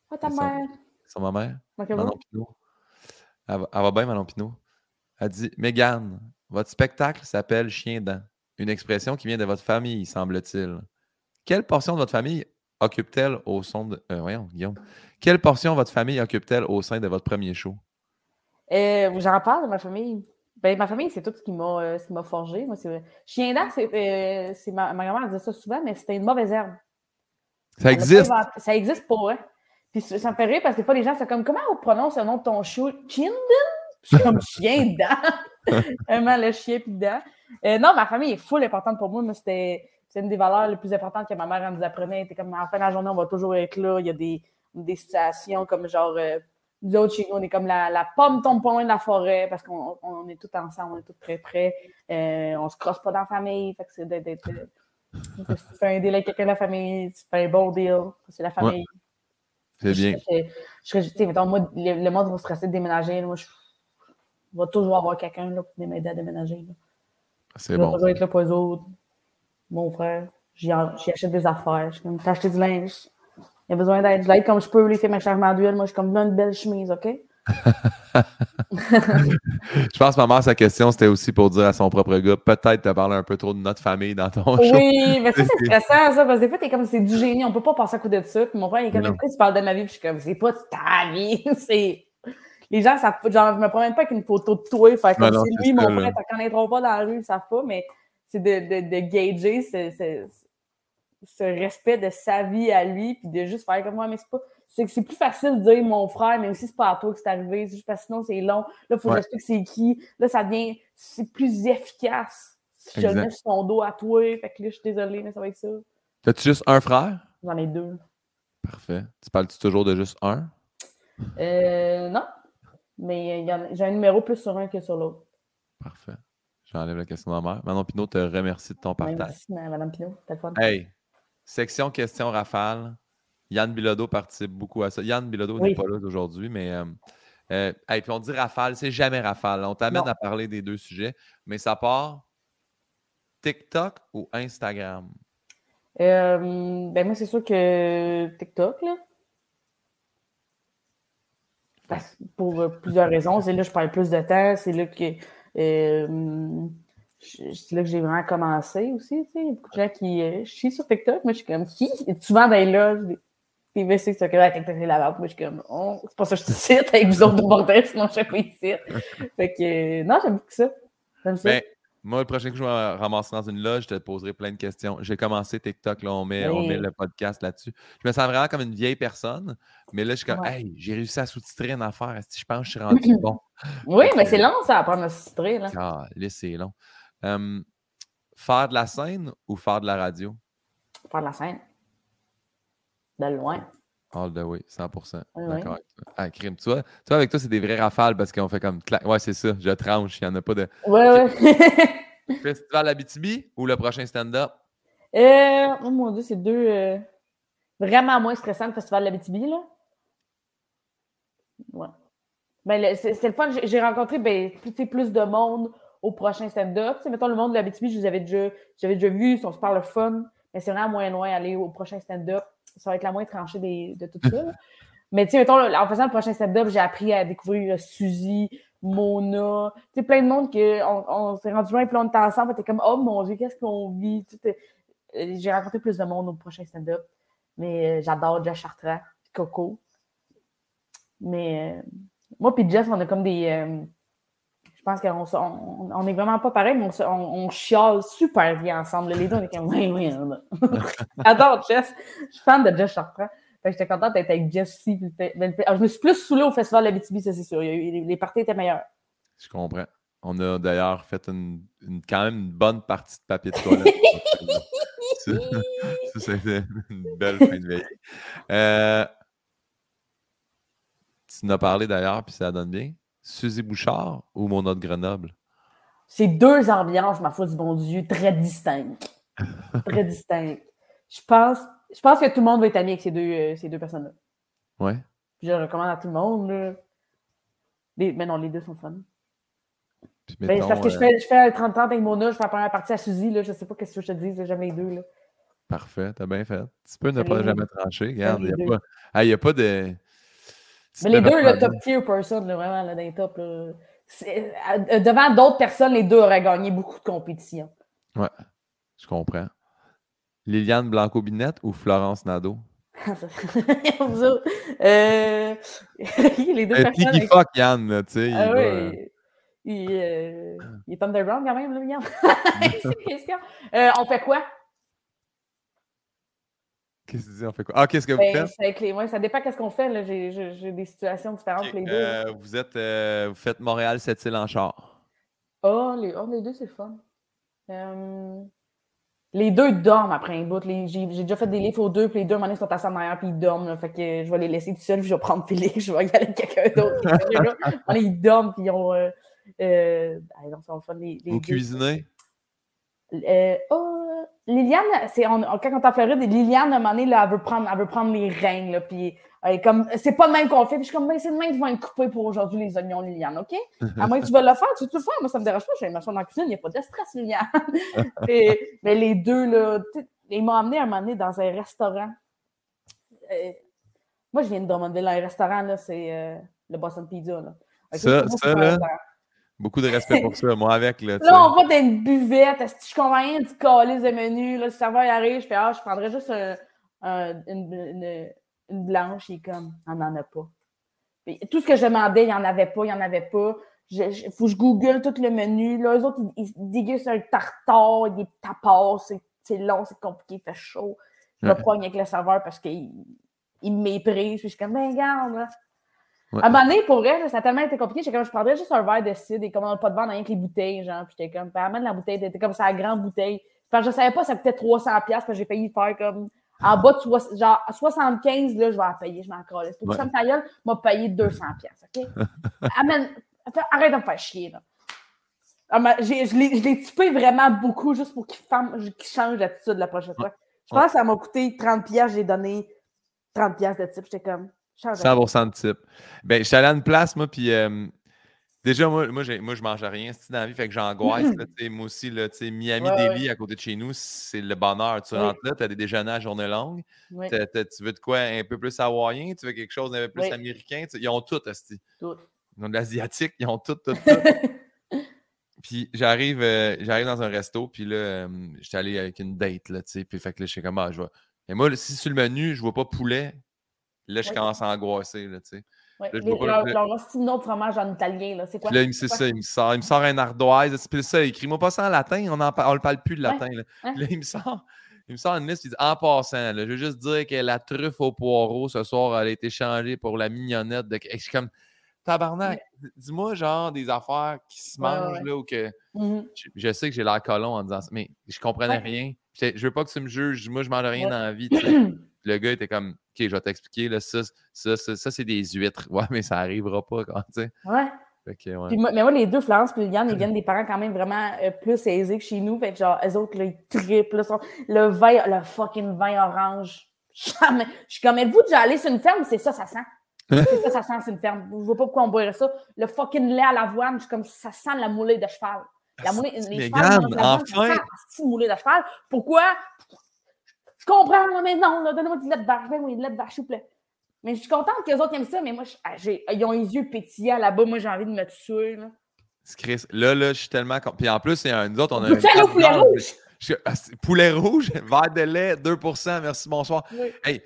Ah, ta mère. C'est ma mère? Manon Pinot. Elle va, elle va bien, Manon Pinot. Elle dit Mégane, votre spectacle s'appelle Chien dent. Une expression qui vient de votre famille, semble-t-il. Quelle portion de votre famille occupe-t-elle au sein de. Euh, voyons, Guillaume. Quelle portion votre famille occupe-t-elle au sein de votre premier show? Euh, J'en parle de ma famille. Ben, ma famille, c'est tout ce qui m'a euh, forgé. Moi, Chien dent, c'est euh, ma, ma grand-mère disait ça souvent, mais c'était une mauvaise herbe. Ça existe? Ça existe pour vrai. Puis ça me fait rire parce que des fois, les gens, c'est comme comment on prononce le nom de ton show? Chinden? Suis comme chien dent. Vraiment le chien puis dent. non, ma famille est full importante pour moi. mais c'était c'est une des valeurs les plus importantes que ma mère elle nous apprenait. C'était comme, en fin de la journée, on va toujours être là. Il y a des, des situations comme genre, euh, nous autres, chez nous, on est comme la, la pomme tombe pas loin de la forêt parce qu'on on est tous ensemble, on est tous très près. Euh, on se crosse pas dans la famille. Fait que c'est d'être. si tu fais un deal avec quelqu'un de la famille, tu fais un bon deal. C'est la famille. C'est bien. Je, je, mettons, moi, le, monde va stresser de déménager. moi, je, vais toujours avoir quelqu'un pour m'aider à déménager. C'est bon. Je toujours être là pour les autres mon frère. J'y achète des affaires. Je t'as acheté du linge. Il y a besoin d'aide. Je l'aide comme je peux, les filles, mes changements d'huile. Moi, je suis comme une belle chemise, OK? je pense que maman, sa question, c'était aussi pour dire à son propre gars, peut-être te parler un peu trop de notre famille dans ton show. Oui, mais ça, c'est stressant, ça, parce que des fois, t'es comme, c'est du génie, on peut pas passer à côté de ça. Puis mon frère, il est comme, pourquoi tu parles de ma vie? Puis je suis comme, c'est pas de ta vie, c'est. Les gens, ça, genre, je me promène pas avec une photo de toi, faire comme si lui, mon frère, t'en connaîtront pas dans la rue, ils savent pas, mais c'est de, de, de gager ce, ce, respect de sa vie à lui, puis de juste faire comme moi, mais c'est pas c'est que c'est plus facile de dire mon frère, mais aussi c'est pas à toi que c'est arrivé, c'est juste parce que sinon c'est long. Là, il faut que que c'est qui. Là, ça devient, c'est plus efficace si je mets son dos à toi. Fait que là, je suis désolée, mais ça va être ça. T'as-tu juste un frère? J'en ai deux. Parfait. Tu parles-tu toujours de juste un? Euh, non. Mais j'ai un numéro plus sur un que sur l'autre. Parfait. J'enlève la question de ma mère. Manon Pinot te remercie de ton partage. Merci, Madame Pinot. Fun. Hey, section question rafale. Yann Bilodeau participe beaucoup à ça. Yann Bilodeau n'est pas là aujourd'hui, mais. Euh, euh, puis on dit rafale, c'est jamais rafale. On t'amène à parler des deux sujets, mais ça part TikTok ou Instagram? Euh, ben moi, c'est sûr que TikTok, là. pour plusieurs raisons. C'est là que je parle plus de temps. C'est là que c'est là que j'ai vraiment commencé aussi. Il y a beaucoup de gens qui chient sur TikTok. Moi, je suis comme qui? Souvent dans les loges, puis ben, c'est que TikTok, c'est la Moi, je suis comme, oh, c'est pas ça que je te cite avec vous autres de bordel, sinon je sais pas ici. fait que, non, j'aime beaucoup ça. J'aime ça. Ben, moi, le prochain coup, je vais ramasser dans une loge, je te poserai plein de questions. J'ai commencé TikTok, là, on met, on met le podcast là-dessus. Je me sens vraiment comme une vieille personne, mais là, je suis comme, hey, j'ai réussi à sous-titrer une affaire. Je pense que je suis rendu bon. Oui, mais c'est long, ça, apprendre à sous-titrer. Là, ah, là c'est long. faire de la scène ou faire de la radio? Faire de la scène de loin. All the way, 100%. D'accord Ah, crime. Tu vois, toi, avec toi, c'est des vrais rafales parce qu'on fait comme. Ouais, c'est ça, je tranche, il n'y en a pas de. Ouais, ouais. Festival Abitibi ou le prochain stand-up? Euh, oh mon Dieu, c'est deux. Euh, vraiment moins stressant le Festival Abitibi, là. Ouais. Ben, c'est le fun. J'ai rencontré ben, plus, plus de monde au prochain stand-up. Mettons, le monde de l'Abitibi, je vous avais déjà, j'avais déjà vu, ils sont super le fun. Mais c'est vraiment moins loin aller au prochain stand-up ça va être la moins tranchée de tout ça. Mais tu sais, en faisant le prochain stand-up, j'ai appris à découvrir Suzy, Mona, tu sais, plein de monde qu'on on, s'est rendu loin, plein de temps ensemble, t'es comme, oh mon Dieu, qu'est-ce qu'on vit? Euh, j'ai rencontré plus de monde au prochain stand-up. Mais euh, j'adore Jess Chartrand, Coco. Mais euh, moi puis Jess, on a comme des je pense qu'on on, est vraiment pas pareil, mais on, on, chiale super bien ensemble. Les deux, on est comme, oui, oui. J'adore Jess. Je suis fan de Jess Chartrand. j'étais contente d'être avec Jess aussi. je me suis plus saoulée au festival de la BTB, ça c'est sûr. Les, parties étaient meilleures. Je comprends. On a d'ailleurs fait une, quand même une bonne partie de papier de toilette. ça, c'était une belle fin de veille. Euh, tu en as parlé d'ailleurs, puis ça donne bien. Suzy Bouchard ou mon autre Grenoble? C'est deux ambiances, ma foi du bon Dieu, très distinctes. très distinctes. Je pense, je pense que tout le monde va être ami avec ces deux, euh, ces deux personnes-là. Ouais. je le recommande à tout le monde. Les, mais non, les deux sont fun. Ben, parce que je, fais, je fais 30 ans avec Mona, je fais la première partie à Suzy, là, je sais pas ce que je te dis, j'ai jamais les deux. Là. Parfait, t'as bien fait. Tu peux ne pas jamais trancher. Regarde, il n'y a, a, pas de. Mais les deux, le top tier person, vraiment, là, dans les top. Euh, devant d'autres personnes, les deux auraient gagné beaucoup de compétition. Ouais, je comprends. Liliane Blanco-Binette ou Florence Nadeau? euh... les deux euh, personnes. fuck Yann, tu sais. Ah, oui. il, euh... il, est underground quand même, là, Yann. C'est une question. Euh, on fait quoi? Qu'est-ce que tu dis? On fait quoi? Ah, qu'est-ce que vous ben, faites? Les... ça dépend qu'est-ce qu'on fait. J'ai des situations différentes les deux. Euh, vous, êtes, euh, vous faites Montréal, cette île en char. Oh, les, oh, les deux, c'est fun. Euh, les deux dorment après un bout. J'ai déjà fait des livres aux deux, puis les deux, à un moment sont à sa mère, puis ils dorment. Là, fait que je vais les laisser tout seuls, puis je vais prendre Félix, je vais y aller avec quelqu'un d'autre. ils dorment, puis ils ont. Euh, fun, les, les vous cuisinez? oh, Liliane, c'est quand on est en Floride, Liliane, à un moment donné, là, elle, veut prendre, elle veut prendre les règnes, là, puis comme, c'est pas le même qu'on fait. Puis je suis comme, ben, c'est le même qui vont être coupés pour aujourd'hui, les oignons, Liliane, OK? À moins que tu veux le faire, tu veux le faire. Moi, ça me dérange pas. J'ai ma dans la cuisine, il n'y a pas de stress, Liliane. mais les deux, là, ils m'ont amené à un moment donné dans un restaurant. Euh, moi, je viens de Drummondville, un restaurant, là, c'est. Euh, le Boston Pizza. Là. ça, ça là, beaucoup de respect pour ça, moi avec. Là, là on va dans une buvette, que je comprends rien du calice de menu, là, le serveur arrive, je fais, ah, je prendrais juste une, une, blanche, il est comme, on n'en a pas. tout ce que je demandais, il n'y en avait pas, il n'y en avait pas. Il faut que je google tout le menu. Là, eux autres, ils, ils dégustent un tartare, des tapas, c'est long, c'est compliqué, il fait chaud. Je me pogne avec le serveur parce qu'il il me méprise. Puis je suis comme, ben, regarde, là. À un moment donné, pour elle, ça a tellement été compliqué. J'étais comme, je prendrais juste un verre de cidre et commande pas de vendre rien que les bouteilles, genre. Puis j'étais comme, amène la bouteille, c'était comme ça, la grande bouteille. Parce que je savais pas, ça coûtait 300$, parce que j'ai payé faire comme, en bas de genre, 75, là, je vais en payer, je m'en crois. Pour que ça me taille, m'a payé 200$, OK? Amène, arrête de me faire chier, là. Ah, je l'ai typé vraiment beaucoup juste pour qu'il change d'attitude la prochaine fois. Je pense que ça m'a coûté 30 pièces, j'ai donné 30 pièces de type. J'étais comme 100% de type. Ben, je suis allé à une place, moi, puis euh, déjà, moi, moi, moi, je mange rien dans la vie, fait que j'angoisse. moi aussi, là, Miami Deli, à côté de chez nous, c'est le bonheur. Tu rentres là, tu as des déjeuners à journée longue. tu veux de quoi un peu plus hawaïen, tu veux quelque chose d'un peu plus américain. Ils ont tout, Asti. Tout. Ils ont de l'asiatique, ils ont tout, tout, tout. puis j'arrive euh, j'arrive dans un resto, puis là, euh, j'étais allé avec une date, là, tu sais, puis fait que là, je sais comment, ah, je vois. Et moi, si sur le menu, je vois pas poulet, là, je commence à angoisser, là, tu sais. Ouais. Là, leur, leur, un autre fromage en italien, là. C'est quoi? Là, c'est ça, il me sort, il me sort un ardoise. Puis ça, écris-moi pas ça en latin, on ne le parle plus de latin. Là. là, il me sort. Il me sort une liste, il dit En passant, là, je veux juste dire que la truffe au poireau ce soir, elle a été changée pour la mignonnette de. Je suis comme Tabarnak, dis-moi genre des affaires qui se mangent là ou que. Mmh je, sais que j'ai l'air colon en disant ça, mais je comprenais rien. Je, veux pas que tu me juges, moi je mange rien dans la vie. le gars était comme OK, je vais t'expliquer, ça, ça, ça, c'est des huîtres. Ouais, mais ça n'arrivera pas quand tu sais. Ouais. ouais. mais moi, les deux, Florence et Liliane, ils viennent des parents quand même vraiment euh, plus aisés que chez nous. Fait que genre, eux autres, là, ils triplent. Le vin, le fucking vin orange. Jamais. Je suis comme, êtes-vous déjà allé sur une ferme? C'est ça, ça sent. c'est ça, ça sent, c'est une ferme. Je vois pas pourquoi on boirait ça. Le fucking lait à l'avoine, je suis comme, ça sent la moulée de cheval. La moulée, les chevals, enfin! Ça moulée de cheval. Pourquoi? Je comprends, mais non, donnez-moi du lait de vache. Ben oui, du lait de vache, s'il vous plaît. Mais je suis contente que les autres aiment ça, mais moi, ah, ils ont les yeux pétillants là-bas. Moi, j'ai envie de me tuer. Là. Chris, là, là, je suis tellement. Puis en plus, il y a nous autres, on a. Un poulet rouge! Ah, poulet rouge, verre de lait, 2 merci, bonsoir. Hey,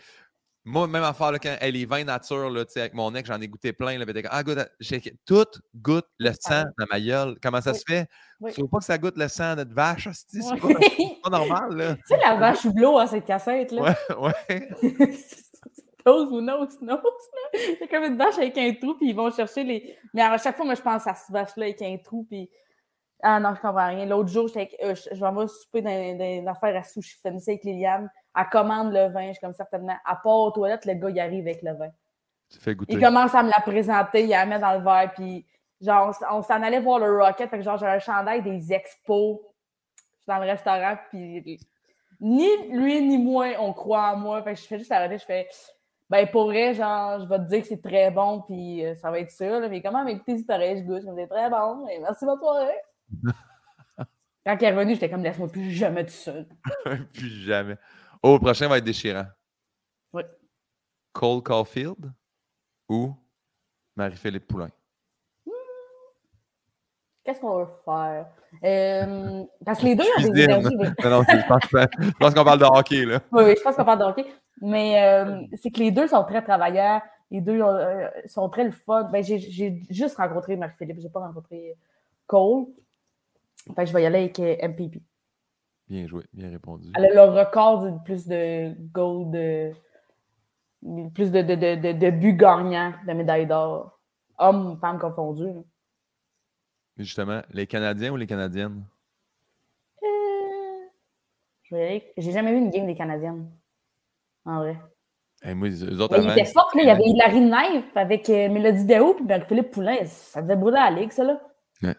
moi, même affaire, là, quand elle est vin nature, là, avec mon ex, j'en ai goûté plein. Là, ah, goûte, tout goûte le sang dans ma gueule. Comment ça se fait? Tu veux pas que ça goûte le sang de vache? C'est pas, normal. Là. Tu sais, la vache bleue à cette cassette. Là. Ouais, ouais. Nose ou nose, nose. C'est comme une vache avec un trou, puis ils vont chercher les. Mais à chaque fois, moi, je pense à cette vache-là avec un trou, puis. Ah non, je comprends rien. L'autre jour, euh, je, vais me souper dans, une affaire à sushi, je avec Liliane elle commande le vin. Je suis comme certainement, à part aux toilettes, le gars, il arrive avec le vin. Tu fais goûter. Il commence à me la présenter, il la met dans le verre, puis genre, on s'en allait voir le Rocket, fait que genre, j'avais un chandail des expos dans le restaurant, puis ni lui ni moi, on croit en moi. Fait que je fais juste arrêter, je fais, ben pour vrai, genre, je vais te dire que c'est très bon, puis euh, ça va être ça, là, mais comment m'écouter si pareil, je goûte, je me dis très bon, et merci, bonne soirée. Quand il est revenu, j'étais comme, laisse-moi plus jamais tout seul. plus jamais. Oh, le prochain va être déchirant. Oui. Cole Caulfield ou Marie-Philippe Poulain? Qu'est-ce qu'on va faire? Euh, parce que les deux ont des énergies. non, je pense, qu'on parle de hockey, là. Oui, oui, je pense qu'on parle de hockey. Mais euh, c'est que les deux sont très travailleurs. Les deux euh, sont très le fun. Ben, j'ai juste rencontré Marie-Philippe. Je n'ai pas rencontré Cole. Fait je vais y aller avec MPP. Bien joué, bien répondu. Elle a le record de plus de gold, de, plus de, de, de, de, buts gagnants de médailles d'or. Hommes, femmes confondus. Justement, les Canadiens ou les Canadiennes? Euh... J'ai jamais vu une game des Canadiennes. En vrai. Hey, moi, eux autres, il était fort, là, il y avait Hilary Knife avec euh, Mélodie Deo et Philippe Poulain. Ça devait brûler à la ligue, ça, là. Ouais.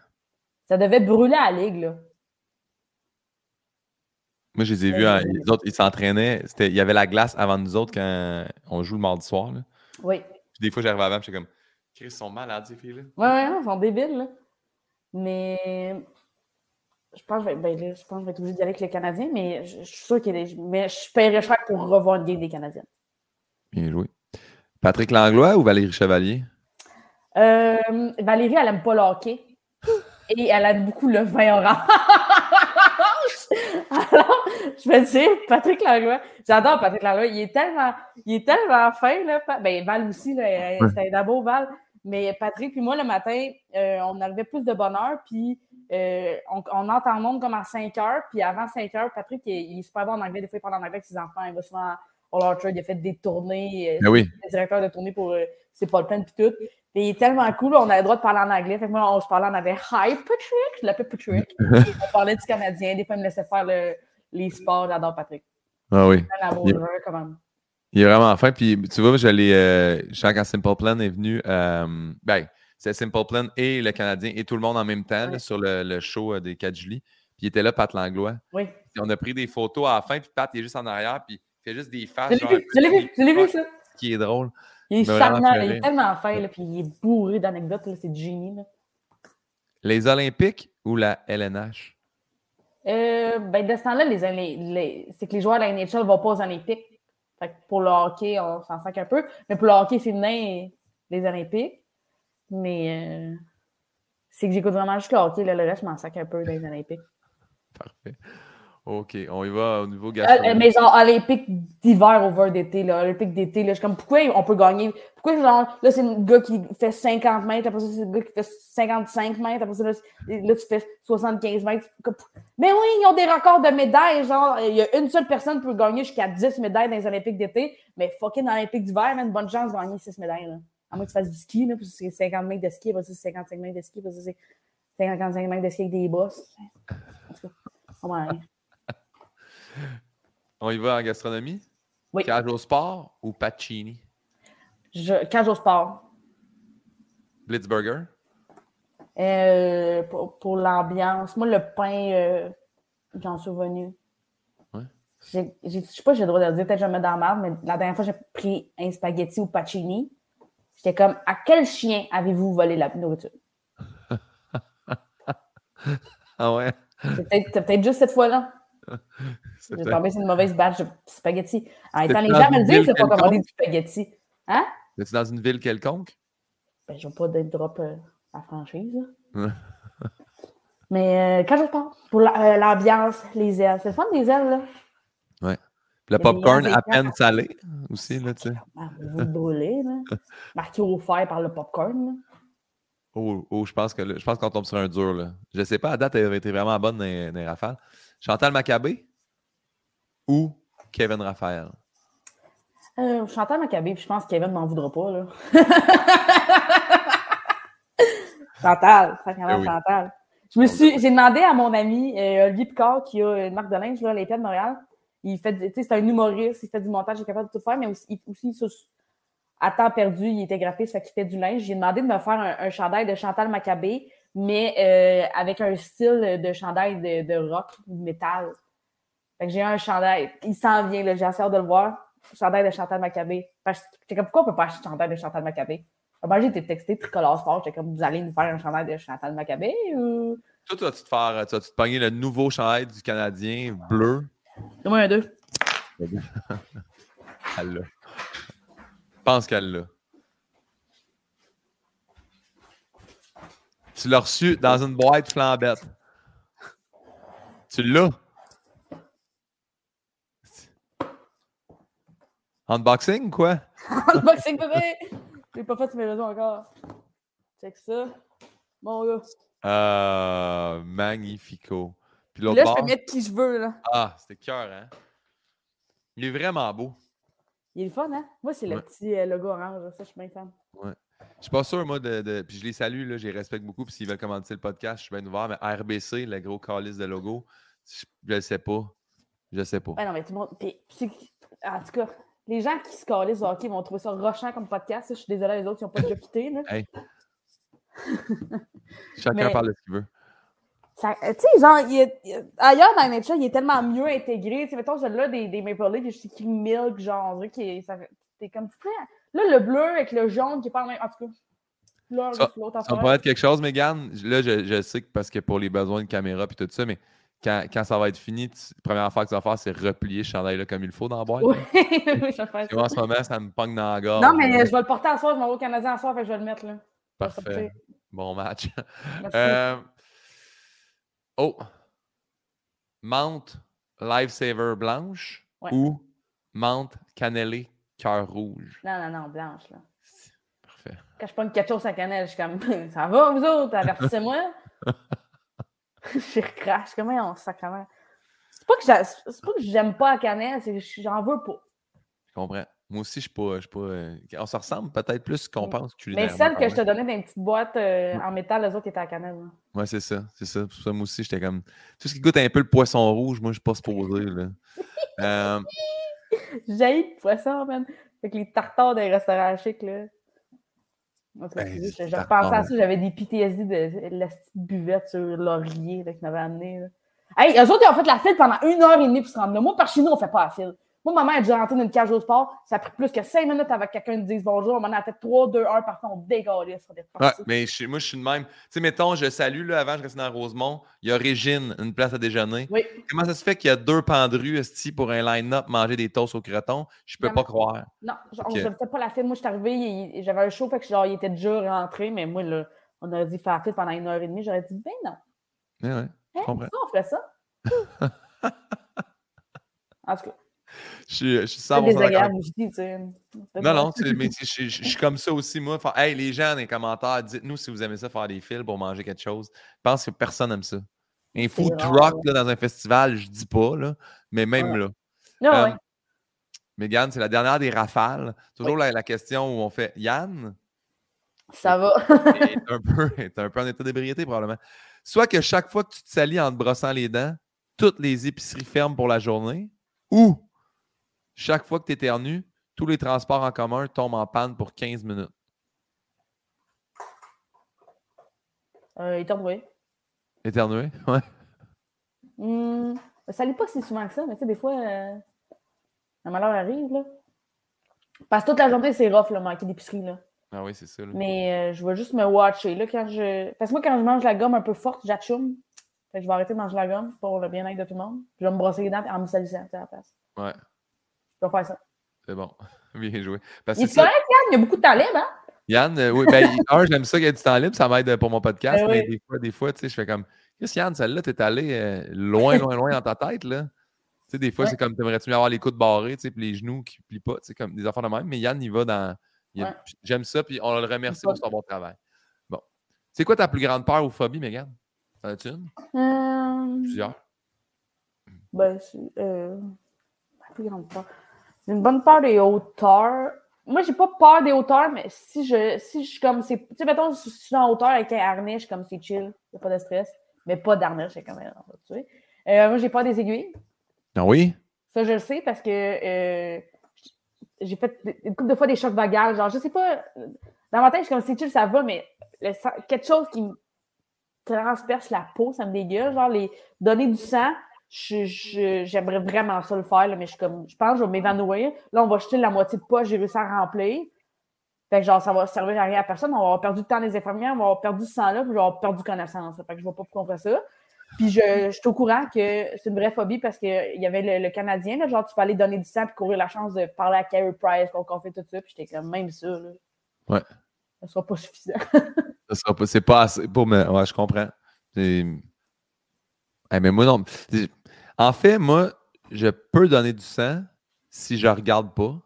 Ça devait brûler à la ligue, là. Moi, je les ai vus, les autres, ils s'entraînaient. Il y avait la glace avant nous autres quand on joue le mardi soir. Là. Oui. Puis des fois, j'arrive avant, j'étais comme, Chris, ils sont malades, ces filles-là. Oui, oui, ils sont débiles. Là. Mais je pense, que ben, je pense que je vais être obligé d'y aller avec les Canadiens, mais je, suis sûr qu'il y a Mais je paierais cher pour revoir une game des Canadiens. Bien joué. Patrick Langlois ou Valérie Chevalier? Euh, Valérie, elle aime pas le hockey. Et elle aime beaucoup le vin orange. Alors, je vais dire, Patrick Langlois, j'adore Patrick Langlois, il est tellement, il est tellement fin, là. Ben, Val aussi, là, c'est un beau Val. Mais Patrick, puis moi, le matin, euh, on arrivait plus de bonne heure, puis euh, on, on, entend le monde comme à 5 heures, puis avant 5 heures, Patrick, il, est super bon en anglais. Des fois, il parle en anglais avec ses enfants. Il va souvent au Orchard, il a fait des tournées. Euh, ben oui. Il est directeur de tournée pour C'est pas le plein, puis tout. Il est tellement cool, on a le droit de parler en anglais. Fait que moi, on se parlait, on avait Hi Patrick, je l'appelle Patrick. on parlait du Canadien, des fois, il me laissait faire les sports. J'adore Patrick. Ah oui. Il... quand même. Il est vraiment fin. Puis tu vois, j'allais. Euh, quand Simple Plan est venu, euh, ben, c'est Simple Plan et le Canadien et tout le monde en même temps sur le, show euh, des 4 juillet. Puis il était là, Pat Langlois. Oui. Puis on a pris des photos à la fin, puis Pat il est juste en arrière, puis il fait juste des faces. Je l'ai vu, je l'ai vu, ça. Ce qui est drôle. Il est charmant, il est tellement fin, là, puis il est bourré d'anecdotes, c'est du génie. Là. Les Olympiques ou la LNH? Euh, ben, de ce temps-là, les, c'est que les joueurs de la NHL ne vont pas aux Olympiques. Fait que pour le hockey, on s'en sac un peu. Mais pour le hockey féminin, les Olympiques. Mais euh, c'est que j'écoute vraiment juste le hockey. Là, le reste, je m'en sac un peu des Olympiques. Parfait. OK, on y va au niveau euh, gastronomique. mais genre, olympique d'hiver over d'été, là, olympique d'été, là, je suis comme, pourquoi on peut gagner? Pourquoi, genre, là, c'est un gars qui fait 50 mètres, après ça, c'est un gars qui fait 55 mètres, après ça, là, là tu fais 75 mètres. Mais oui, ils ont des records de médailles, genre, il y a une seule personne qui peut gagner jusqu'à 10 médailles dans les olympiques d'été, mais fucking olympique d'hiver, une bonne chance de gagner 6 médailles, là. À moins que tu fasses du ski, là, parce que c'est 50 mètres de ski, après ça, c'est 55 mètres de ski, après ça, c'est 55 mètres de ski avec des bosses. En tout cas, on va On y va en gastronomie? Oui. Cage au sport ou Pacini? Je... Cage au sport. Blitzburger? Euh, pour, l'ambiance. Moi, le pain, euh, j'en suis venu. Ouais. Je ne sais pas si j'ai le droit de le dire, peut-être que je me mets dans la mais la dernière fois, j'ai pris un spaghetti ou pacini. J'étais comme, à quel chien avez-vous volé la nourriture? ah ouais? C'est peut-être juste cette fois-là. J'ai tombé sur une mauvaise batch de spaghetti. En étant les gens me le disent, c'est pas commander du spaghetti. Hein? Es-tu dans une ville quelconque? Ben, je veux pas d'être drop euh, à franchise. Mais euh, quand je pense, pour euh, l'ambiance, les ailes. C'est le fun des ailes, là. Ouais. Le popcorn à peine salé aussi, là, tu sais. Vous brûlez, là. Marqué au fer par le popcorn, là. Oh, oh je pense que je pense qu'on tombe sur un dur, là. Je sais pas, à date, elle avait été vraiment bonne dans les rafales. Chantal Maccabé ou Kevin Raphaël? Euh, Chantal Maccabé, je pense que Kevin m'en voudra pas. Là. Chantal, franchement, eh Chantal. Je me suis, j'ai demandé à mon ami euh, Olivier Picard, qui a une marque de linge là, l'Épée de Montréal. Il fait, c'est un humoriste, il fait du montage, il est capable de tout faire, mais aussi, aussi à temps perdu, il était graphiste, fait qu'il fait du linge. J'ai demandé de me faire un, un chandail de Chantal Maccabé mais euh, avec un style de chandail de, de rock ou de métal. Fait que j'ai un chandail. Il s'en vient, j'ai assez de le voir. Chandail de Chantal Maccabé. J'étais comme, pourquoi on peut pas acheter un chandail de Chantal Maccabé? Moi, j'ai été texté tricolore sport. J'étais comme, vous allez nous faire un chandail de Chantal Maccabé ou? Toi, tu vas-tu te faire, tu vas te pogner le nouveau chandail du Canadien bleu? Donne-moi un deux. Elle l'a. Je pense qu'elle l'a. Tu l'as reçu dans une boîte flambette. Tu l'as. Unboxing, quoi? Unboxing, bébé! J'ai pas fait mes réseaux encore. Check ça. Mon gars. Euh, magnifico. Puis là, je peux mettre qui je veux, là. Ah, c'était cœur, hein? Il est vraiment beau. Il est le fun, hein? Moi, c'est le petit euh, logo orange. Ça, je suis bien fan. Ouais. Je suis pas sûr, moi, de. Puis je les salue, là, je les respecte beaucoup. Puis s'ils veulent commenter le podcast, je suis bien ouvert. Mais RBC, le gros calice de logo, je ne sais pas. Je sais pas. Ouais, non, mais tout le monde. Puis, en tout cas, les gens qui se calissent au hockey vont trouver ça rochant comme podcast. Je suis désolé, les autres, ils n'ont pas déjà quitté. Là. Chacun parle de ce qu'il veut. Tu sais, genre, ailleurs dans NHL, il est tellement mieux intégré. Tu sais, mettons, celui-là des, des Maple Leafs, je sais qui milk, genre, on dirait que c'est comme. Là, le bleu avec le jaune qui est pas en même. En tout cas. Là, ça, ça pourrait être quelque chose, Megan. Là, je, je, sais que parce que pour les besoins de caméra et tout ça, mais quand, quand, ça va être fini, la première fois que tu vas faire, c'est replier ce chandail-là comme il faut dans la boîte. Oui, faire ça. En ce moment, ça me pogne dans la gorge. Non, mais je vais le porter à soir, je m'en vais au Canadien à soir, fait que je vais le mettre là. Parfait. Bon match. Euh, oh! Menthe Lifesaver blanche ou menthe cannelée cœur rouge? Non, non, non, blanche, là. Parfait. Quand je prends quelque chose à cannelle, je suis comme Ça va, vous autres? Avertissez-moi. je recrache. Comment on sacrement? C'est pas que j'aime pas la cannelle, c'est que j'en veux pas. Je comprends. Moi aussi, je suis pas. Je suis pas euh, On se ressemble peut-être plus qu'on pense Mais celle que je te donnais dans une petite boîte euh, en métal, les autres étaient à cannelle. Ouais, c'est ça. C'est ça. moi aussi, j'étais comme. Tout ce qui goûte un peu le poisson rouge, moi, je suis pas supposé. Là. euh... J'ai le poisson, man. Avec les tartares des restaurants chics, là. Ben, je, repensais à ça, j'avais des PTSD de la petite buvette sur laurier qu'ils m'avaient amené. Là. Hey, eux autres, ils ont fait la file pendant une heure et demie pour se rendre là. Moi, par chez nous, on fait pas la file. Moi, ma mère a déjà rentré dans une cage au sport. Ça a pris plus que cinq minutes avec quelqu'un qui dise bonjour. Maintenant, elle a fait 3, 2, 1, parfois on dégalait sur des Ouais, mais moi, je suis de même. Tu sais, mettons, je salue, là, avant, je restais dans Rosemont. Il y a Régine, une place à déjeuner. Oui. Comment ça se fait qu'il y a deux de rue, pour un line-up, manger des toasts au croton? Je peux pas croire. Non, on ne faisait pas la fête. Moi, je suis arrivé, j'avais un show, fait que genre, il était déjà rentré, mais moi, là, on aurait dit faire la pendant une heure et demie. J'aurais dit, ben non. Ouais, ouais. Hein, ça, on ferait ça? en tout cas. Je suis, je suis 100% Non, non, mais je, suis comme ça aussi, moi. hey, les gens dans les commentaires, dites-nous si vous aimez ça faire des fils pour manger quelque chose. Je pense que personne n'aime ça. Un food truck là, dans un festival, je dis pas, là, mais même là. Non, ah, um, Mégane, c'est la dernière des rafales. Toujours la, question où on fait Yann? Ça va. est, un peu, est un peu en état d'ébriété, probablement. Soit que chaque fois que tu te salis en te brossant les dents, toutes les épiceries ferment pour la journée, ou chaque fois que tu éternues, tous les transports en commun tombent en panne pour 15 minutes. Euh, éternuer. Éternuer, ouais. Hmm, ça n'est pas si souvent que ça, mais tu sais, des fois, euh, un malheur arrive, là. Parce que toute la journée, c'est rough, là, manquer d'épicerie, là. Ah oui, c'est ça. Mais euh, je vais juste me watcher, là, quand je... Parce que moi, quand je mange la gomme un peu forte, que je vais arrêter de manger la gomme pour le bien-être de tout le monde. je vais me brosser les dents en me salissant, à la place. Ouais. Je vais faire ça. C'est bon. Bien joué. Parce il est correct, Yann? Il y a beaucoup de temps libre, hein? Yann, euh, oui, ben, un, j'aime ça qu'il y ait du temps libre, ça m'aide pour mon podcast, ben mais des fois, des fois, tu sais, je fais comme, qu'est-ce Yann, celle-là, t'es allé euh, loin, loin, loin dans ta tête, là. Tu sais, des fois, c'est comme, t'aimerais-tu mieux avoir les coudes barrés, tu sais, puis les genoux qui plient pas, tu sais, comme des enfants de même, mais Yann, il va dans. J'aime ça, puis on le remercie pour son bon travail. Bon. C'est quoi ta plus grande peur ou phobie, Mégane? T'en as-tu une? Euh... Plusieurs? Ben, c'est. Euh... Ma plus grande peur. J'ai une bonne peur des hauteurs. Moi, j'ai pas peur des hauteurs, mais si je, si je suis comme. Tu sais, mettons, si je suis en hauteur avec un harnais, je suis comme c'est chill, il a pas de stress. Mais pas d'harnais, c'est comme. Tu sais. Euh, moi, j'ai peur des aiguilles. Ah oui? Ça, je le sais parce que euh, j'ai fait une couple de fois des chocs vagales. Genre, je sais pas. Dans ma tête, je suis comme c'est chill, ça va, mais quelque chose qui me transperce la peau, ça me dégueule. Genre, les donner du sang, j'aimerais vraiment ça le faire, mais je, comme, je pense que je vais m'évanouir. Là, on va jeter la moitié de poche, j'ai réussi à remplir. Fait que genre, ça va servir à rien à personne. On va avoir perdu le temps des infirmières, on va avoir perdu ce sang-là, puis on va avoir perdu connaissance. Fait que je vois pas pourquoi on fait ça. Puis je, je suis au courant que c'est une vraie phobie parce qu'il y avait le, Canadien, là, genre tu peux aller donner du sang et courir la chance de parler à Carey Price qu'on fait tout ça. Puis j'étais comme même ça. Là. Ouais. Ça sera pas suffisant. ça sera pas. C'est pas assez pour me. Ouais, je comprends. mais moi, non. En fait, moi, je peux donner du sang si je regarde pas.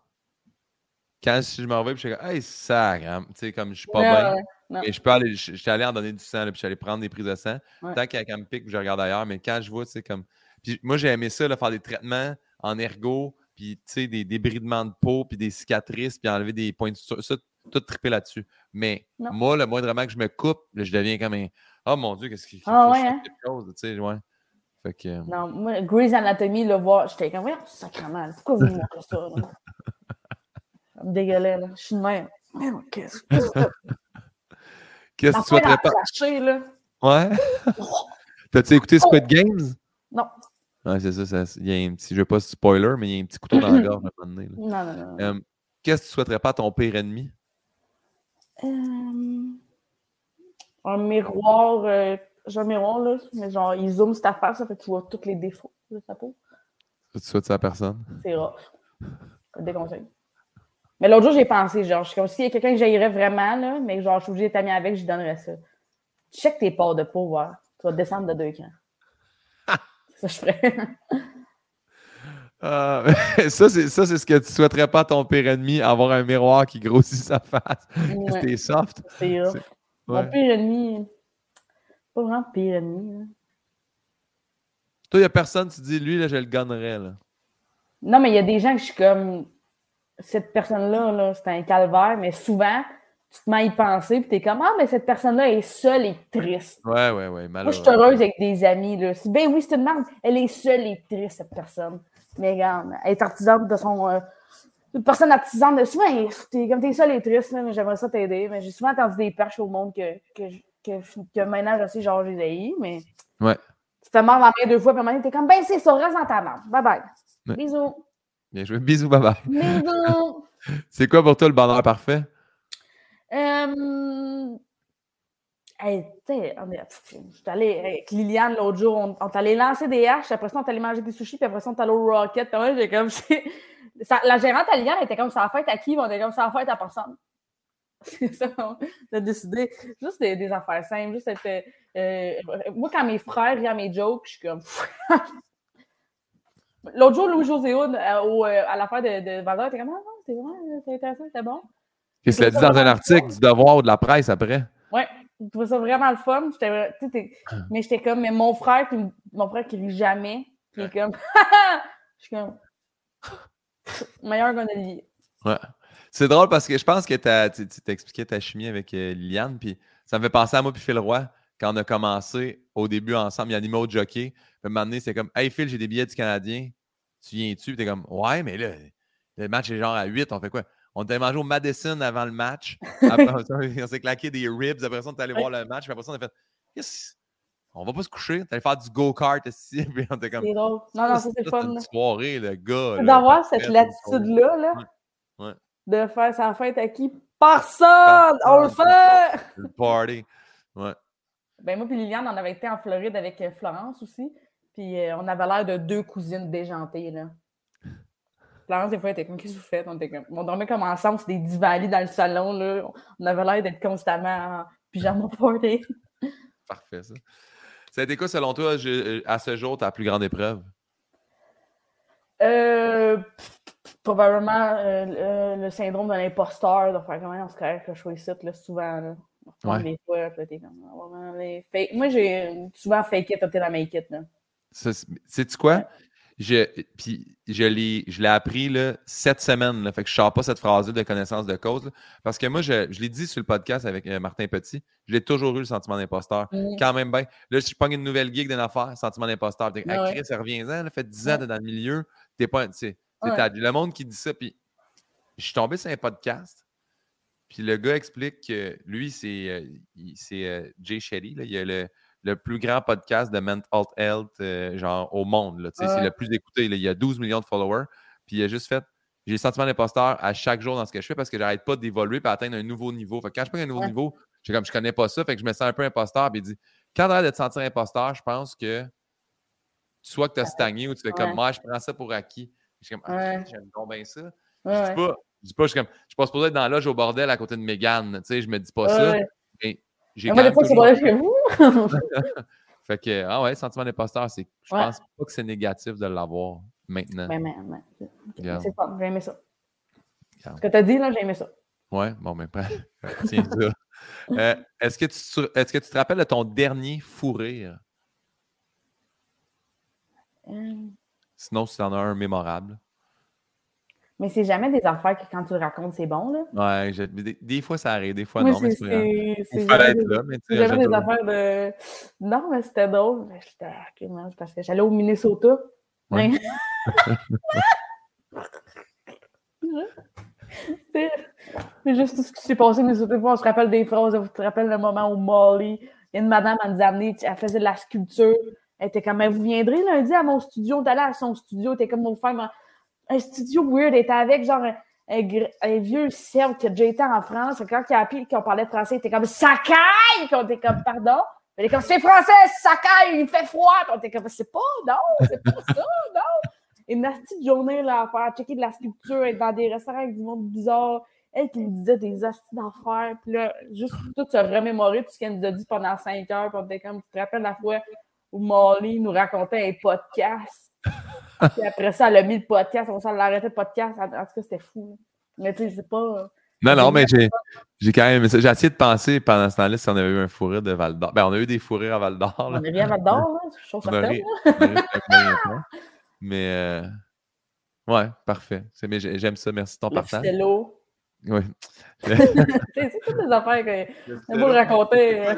Quand je m'en vais, je suis comme, hey, ça, tu sais, comme je suis pas bien. Mais je peux aller, je, suis allé en donner du sang, puis je suis allé prendre des prises de sang. Tant qu'il y a quand même pique, je regarde ailleurs. Mais quand je vois, tu sais, comme. Puis moi, j'ai aimé ça, là, faire des traitements en ergo, puis tu sais, des débridements de peau, puis des cicatrices, puis enlever des points de Ça, tout triper là-dessus. Mais moi, le moindrement que je me coupe, je deviens comme un. Oh mon Dieu, qu'est-ce qu'il ah, ouais, hein? quelque chose, tu sais, ouais. Fait que... Euh, non, moi, Grey's Anatomy, le voir, j'étais comme, ouais, sacrément, pourquoi vous montrez ça? Ça me dégueulait, là. Je suis de même. Qu'est-ce que Qu'est-ce que tu souhaiterais pas? là. Ouais. T'as-tu écouté oh! Squid Games? Non. Ouais, c'est ça, Il y a un petit, je veux pas spoiler, mais il y a un petit couteau dans la gorge à un moment donné. Non, non, non. Euh, Qu'est-ce que tu souhaiterais pas à ton pire ennemi? Euh, un miroir, euh, j'ai un miroir, là, mais genre, il zoome cette affaire, ça fait que tu vois tous les défauts de sa peau. Tu souhaites ça à personne? C'est rare. Déconseil. Mais l'autre jour, j'ai pensé, genre, je suis comme s'il y a quelqu'un que j'aillerais vraiment, là, mais que genre, je suis obligée d'être amie avec, je lui donnerais ça. Check tes parts de pouvoir. Tu vas descendre de deux camps. ça, je ferais. Ah, ça, c'est ce que tu souhaiterais pas à ton pire ennemi, avoir un miroir qui grossit sa face. C'était soft. C'est ouf. Mon pire ennemi, pas vraiment pire ennemi. Toi, il n'y a personne, tu dis, lui, là, je le gagnerais. Là. Non, mais il y a des gens que je suis comme, cette personne-là, -là, c'est un calvaire, mais souvent, tu te mets à y penser, puis tu es comme, ah, mais cette personne-là est seule et triste. Ouais, ouais, ouais. Moi, je suis heureuse avec des amis. Là. Ben oui, c'est une merde. Elle est seule et triste, cette personne. Mais regarde, elle est artisane de son. Euh, une personne artisane de souvent, t'es, comme t'es seule et triste, mais j'aimerais ça t'aider. Mais j'ai souvent entendu des perches au monde que, que, que, que maintenant, je sais, genre, j'ai mais. Ouais. Tu te mords la main deux fois, puis maintenant, t'es comme, ben c'est ça, reste dans ta main. Bye bye. Bisous. Bien joué. Bisous, bye bye. Bisous. c'est quoi pour toi le bonheur parfait? Euh... Hey, je suis allée avec Liliane l'autre jour, on, on est allé lancer des haches, après ça, on est allé manger des sushis, puis après ça, on est allé au Rocket. Puis moi, j'ai comme. la gérante Liliane était comme ça fête à qui? On était comme ça fête à personne. C'est ça, on a décidé. Juste des, des affaires simples. Juste être, euh, moi, quand mes frères viennent mes jokes, je suis comme. L'autre jour, Louis-José euh, euh, à l'affaire de, de Valeur, était comme Ah non, c'est vrai, c'est intéressant, c'était bon. Qu'est-ce qu'il a dit dans un article du Devoir ou de la presse après? Ouais, je trouvais ça vraiment le fun. Ah. mais j'étais comme, mais mon frère, qui, mon frère qui rit jamais, qui est comme, je suis comme, meilleur Gondelier. Ouais. C'est drôle parce que je pense que tu t'expliquais ta chimie avec euh, Liliane, puis ça me fait penser à moi puis Phil Roy quand on a commencé au début ensemble, il y a un numéro de jockey. Puis à un moment donné, c'est comme Hey Phil, j'ai des billets du Canadien. Tu viens-tu? Puis t'es comme Ouais, mais là, le match est genre à 8, on fait quoi? On était mangé au Madison avant le match. Après, on s'est claqué des ribs. Après ça, on est allé voir le match. Puis après ça, on a fait yes, on va pas se coucher. Allé faire du go-kart ici. Puis on était comme. C'est drôle. Non, non, ça, c'est fun. une soirée, le gars. D'avoir cette latitude-là, là. De faire sa fête à qui? Personne! On le fait! Le party. Ouais. Ben, moi, puis Liliane, on avait été en Floride avec euh, Florence aussi. Puis euh, on avait l'air de deux cousines déjantées, là. Florence, des fois, elle était comme, qu'est-ce que vous faites? On, était comme... on dormait comme ensemble, c'était des divalies dans le salon. Là. On avait l'air d'être constamment en pyjama party. Parfait, ça. Ça a été quoi, selon toi, à ce jour, ta plus grande épreuve? Euh, probablement euh, le syndrome de l'imposteur, de faire comment on se correct que je sois ici, là, souvent. Là. Ouais. Des fois, là, comme, Moi, j'ai souvent fake it up la make it. Sais-tu quoi? Je, puis je l'ai, je l'ai appris là, cette semaine. Là, fait que je ne sors pas cette phrase de connaissance de cause. parce que moi, je, je l'ai dit sur le podcast avec euh, Martin Petit, je l'ai toujours eu le sentiment d'imposteur. Mmh. Quand même bien. Là, si je prends une nouvelle gig d'une affaire, sentiment d'imposteur. Ah, Chris, ça revient-en. fait 10 ans, t'es dans le milieu. T'es pas. C'est le monde qui dit ça. Puis je suis tombé sur un podcast. Puis le gars explique que lui, c'est, euh, euh, Jay Shetty. Là, il a le le plus grand podcast de mental health euh, genre au monde. C'est le plus écouté. Il a 12 millions de followers. Puis il a juste fait j'ai le sentiment d'imposteur à chaque jour dans ce que je fais parce que j'arrête pas d'évoluer et d'atteindre un nouveau niveau. Fait quand je prends un nouveau niveau, je comme je connais pas ça, fait que je me sens un peu imposteur. Puis il dit quand tu de te sentir imposteur, je pense que soit que tu as stagné ou tu fais comme moi, je prends ça pour acquis. Je suis comme ah, j'aime bien ça. Je dis pas, je dis pas, je suis comme je passe pour être dans l'âge au bordel à côté de Megan. Tu sais, je me dis pas ça. Mais j'ai moi, des fois, c'est pas chez vous. fait que, ah ouais, sentiment d'imposteur, c'est, je pense pas que c'est négatif de l'avoir maintenant. Mais, mais, mais. C'est pas, j'ai aimé ça. Ce que tu as dit, là, j'ai aimé ça. Ouais, bon, mais pas. Tiens ça. Euh, est-ce, que tu, est-ce que tu te rappelles de ton dernier fou rire? Euh. Sinon, si tu en as un mémorable. Mais c'est jamais des affaires que quand tu le racontes, c'est bon, là. Ouais, des, fois ça arrive, des fois non, mais c'est C'est jamais, des affaires de. Non, mais c'était drôle. J'étais parce que j'allais au Minnesota. Ouais. c'est juste tout ce qui s'est passé, mais surtout, on se rappelle des phrases. On se rappelle le moment où Molly, il y a une madame, elle nous a amené, elle faisait de la sculpture. Elle était comme, vous viendrez lundi à mon studio. T'allais à son studio, t'es comme, mon frère, un studio weird. était avec genre un, vieux serbe qui a déjà été en France. Quand il a appris qu'on parlait français, il était comme Sakai! Puis on était comme pardon? Était comme c'est français, Sakai, il fait froid. Puis on était comme c'est pas, non, c'est pas ça, non. une petite journée là, à faire checker de la sculpture, être dans des restaurants avec du monde bizarre. Elle qui me disait des astuces d'affaires. Puis là, juste tout se remémorer tout ce qu'elle nous a dit pendant cinq heures. Puis comme, tu te rappelles la fois où Molly nous racontait un podcast. puis après ça, elle a mis le podcast. On s'en l'arrêté le podcast. En tout cas, c'était fou. Mais tu sais, c'est pas. Non, non, mais j'ai quand même. J'ai essayé de penser pendant ce temps-là si on avait eu un fourrure de Val d'Or. Ben, on a eu des fourrures à Val d'Or. On est bien à Val d'Or, là. Je suis certaine. mais. Euh... Ouais, parfait. J'aime ça. Merci de ton partage. Oui. c'est toutes les affaires que vous le raconter. Euh.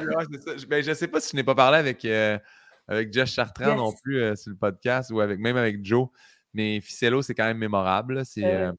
Ben, je sais pas si je n'ai pas parlé avec, euh, avec Josh Chartrand non plus euh, sur le podcast ou avec, même avec Joe, mais Ficello, c'est quand même mémorable. C'est,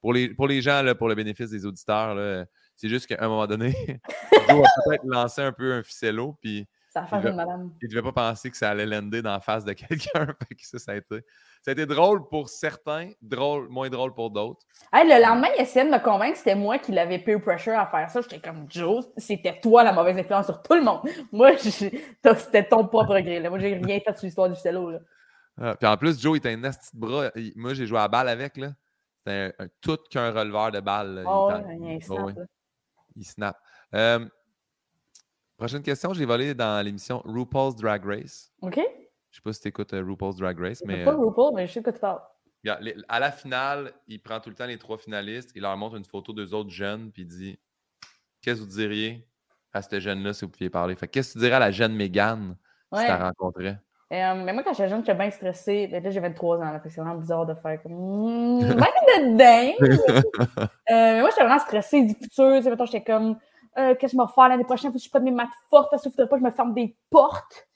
pour, les, pour les gens, là, pour le bénéfice des auditeurs, c'est juste qu'à un moment donné, Joe a peut-être lancé un peu un Ficello, puis madame. Il ne devait pas penser que ça allait lander dans la face de quelqu'un. ça, ça a été ça a été drôle pour certains, drôle, moins drôle pour d'autres. le lendemain, il essayait de me convaincre que c'était moi qui l'avais peer pressure à faire ça. J'étais comme Joe, c'était toi la mauvaise influence sur tout le monde. Moi, c'était ton propre gré. Moi, j'ai rien fait sur l'histoire du cello. Ah, puis en plus, Joe était un asti de bras. Moi, j'ai joué à balle avec. C'était un, tout qu'un releveur de balle. Oh, il, snap, il snap. Euh, prochaine question, j'ai volé dans l'émission RuPaul's Drag Race. OK. Je sais pas si tu écoutes euh, RuPaul's Drag Race, mais. pas euh, RuPaul, mais je sais que tu parles. à la finale, il prend tout le temps les trois finalistes, il leur montre une photo d'eux autres jeunes, puis il dit Qu'est-ce que vous diriez à cette jeune-là si vous pouviez parler? Fait qu'est-ce que tu dirais à la jeune Mégane si tu la rencontrais euh, mais moi, quand j'étais jeune, j'étais bien stressée. Ben, là, j'ai 23 ans, là, c'est vraiment bizarre de faire comme. Mmh, même de dingue! mais moi, j'étais vraiment stressée du futur. J'étais comme. Qu'est-ce que je vais faire l'année prochaine? Faut que je pas de mes maths fortes, parce qu'il ne faudrait pas que je me ferme des portes.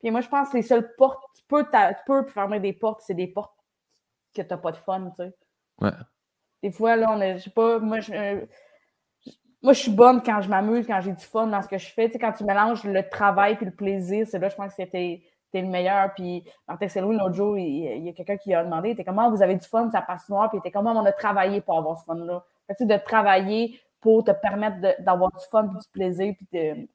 Puis moi, je pense que les seules portes, tu peux, tu peux fermer des portes, c'est des portes que tu n'as pas de fun, tu sais. Ouais. Des fois, là, on est, je sais pas, moi, je, euh, moi, je suis bonne quand je m'amuse, quand j'ai du fun dans ce que je fais. Tu sais, quand tu mélanges le travail puis le plaisir, c'est là, je pense que c'était le meilleur. Puis, Martin Selou, l'autre jour, il, y a quelqu'un qui a demandé, était comment? Vous avez du fun, ça passe noir, puis était comment on a travaillé pour avoir ce fun-là. Tu sais, de travailler pour te permettre d'avoir du fun, puis du plaisir, puis de,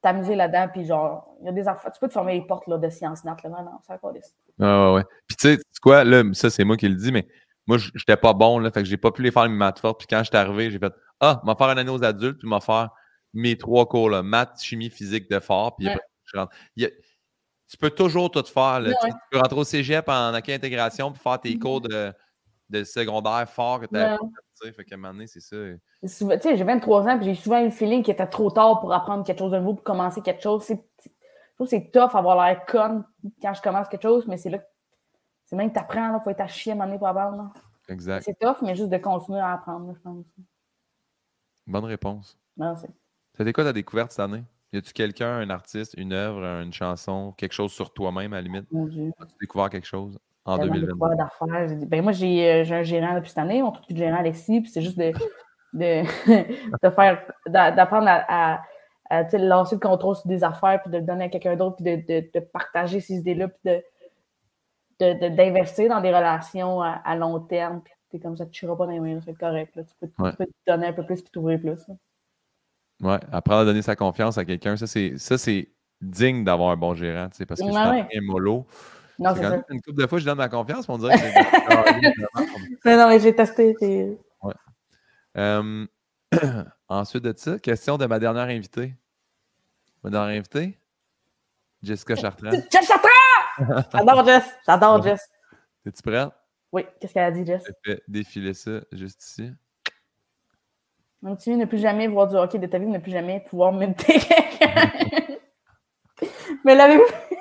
t'amuser là-dedans, puis genre, il y a des affaires. Tu peux te former les portes là, de sciences nat, là, non, non, c'est encore des. Ah ouais, ouais. Puis tu sais, quoi, là, ça, c'est moi qui le dis, mais moi, j'étais pas bon, là, fait que j'ai pas pu les faire mes maths fortes. Puis quand j'étais arrivé, j'ai fait Ah, m'en faire une année aux adultes, puis m'en faire mes trois cours, là, maths, chimie, physique de fort, puis je rentre. tu peux toujours tout faire. Là, tu, peux rentrer au cégep en accueil intégration, puis faire tes mm-hmm. cours de, de secondaire fort que tu as fait qu'à un moment donné, c'est ça. Tu sais, j'ai 23 ans, puis j'ai souvent eu le feeling qu'il était trop tard pour apprendre quelque chose de nouveau, pour commencer quelque chose. Je trouve que c'est tough avoir l'air con quand je commence quelque chose, mais c'est là c'est même que tu apprends, il faut être à chier à un moment donné pour apprendre. Exact. C'est tough, mais juste de continuer à apprendre, je pense. Bonne réponse. Merci. C'était quoi ta découverte cette année? Y a-tu quelqu'un, un artiste, une œuvre, une chanson, quelque chose sur toi-même à la limite? As-tu découvert quelque chose? En 2022? d'affaires. Ben, moi, j'ai euh, un gérant depuis cette année, mon truc de gérant Alexis, puis c'est juste de, de, de faire, d'apprendre à, à, à lancer le contrôle sur des affaires, puis de le donner à quelqu'un d'autre, puis de, de, de, partager ces idées-là, puis de d'investir dans des relations à, long terme, puis comme ça, tu ne tueras pas dans les mains, c'est correct. Là. Tu, peux, tu, peux, te donner un peu plus, puis t'ouvrir plus. Oui, apprendre à donner sa confiance à quelqu'un, ça, c'est digne d'avoir un bon gérant, parce que ouais, c'est un mollo. Non, c'est ça. Une couple de fois, je donne ma confiance, on dirait que non, non, mais j'ai testé. Ouais. Euh, ensuite de ça, question de ma dernière invitée. Ma dernière invitée, Jessica Chartrand. Jess Chartrand! J'adore Jess. J'adore Jess. Es-tu prête? Oui. Qu'est-ce qu'elle a dit, Jess? Je vais défiler ça juste ici. Donc, tu ne plus jamais voir du hockey de ta vie, ne plus jamais pouvoir méditer quelqu'un. mais l'avez-vous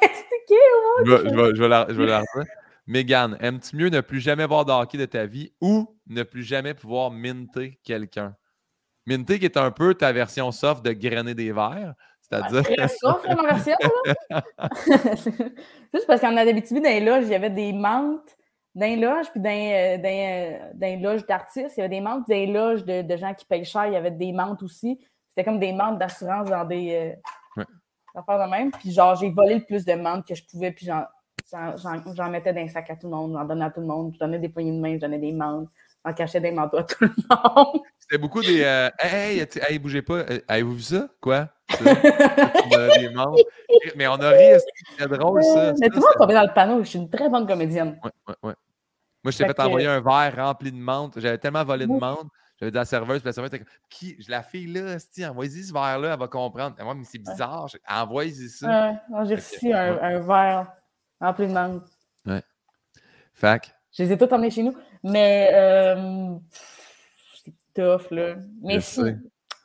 je vais, la, je Mégane, aimes-tu mieux ne plus jamais voir de hockey de ta vie ou ne plus jamais pouvoir minter quelqu'un? Minter qui est un peu ta version soft de grainer des verres. C'est-à-dire. Très soft, ma version. Juste parce qu'en Abitibi, dans les loges, il y avait des menthes dans les loges, puis dans, euh, dans, dans les loges d'artistes, il y avait des menthes, dans les loges de, de, gens qui payent cher, il y avait des menthes aussi. C'était comme des menthes d'assurance dans des. Euh, faire de même. Puis genre, j'ai volé le plus de menthes que je pouvais, puis j'en mettais dans un sac à tout le monde, j'en donnais à tout le monde, je donnais des poignées de main, je donnais des menthes, j'en cachais des manteaux à tout le monde. C'était beaucoup des euh, Hey, hey, bougez pas, euh, avez-vous vu ça? Quoi? des. Mais on a ri, c'était drôle ça. Mais tout le monde tombé dans le panneau, je suis une très bonne comédienne. Ouais, ouais, ouais. Moi, je t'ai fait, envoyer un verre rempli de menthe. J'avais tellement volé de menthe. J'avais de la serveuse, puis la serveuse était comme qui, La fille là, envoyez-y ce verre-là, elle va comprendre. moi, mais c'est bizarre. Envoyez-y ça. Ouais, j'ai reçu un, verre rempli de. Ouais. Fac. Je les ai tous emmenés chez nous. Mais euh, c'est tough, là. Mais si.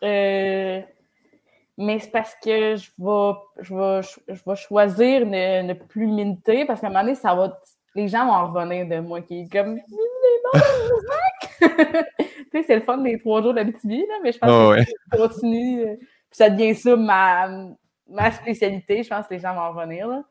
Euh, mais c'est parce que je vais, je vais, je vais choisir de ne plus minter parce qu'à un moment donné, ça va. Les gens vont en revenir de moi qui est comme sais, c'est le fun des trois jours d'habitude, là, mais je pense que je continue. Euh, puis ça devient ça ma, ma spécialité. Je pense que les gens vont en revenir. Là.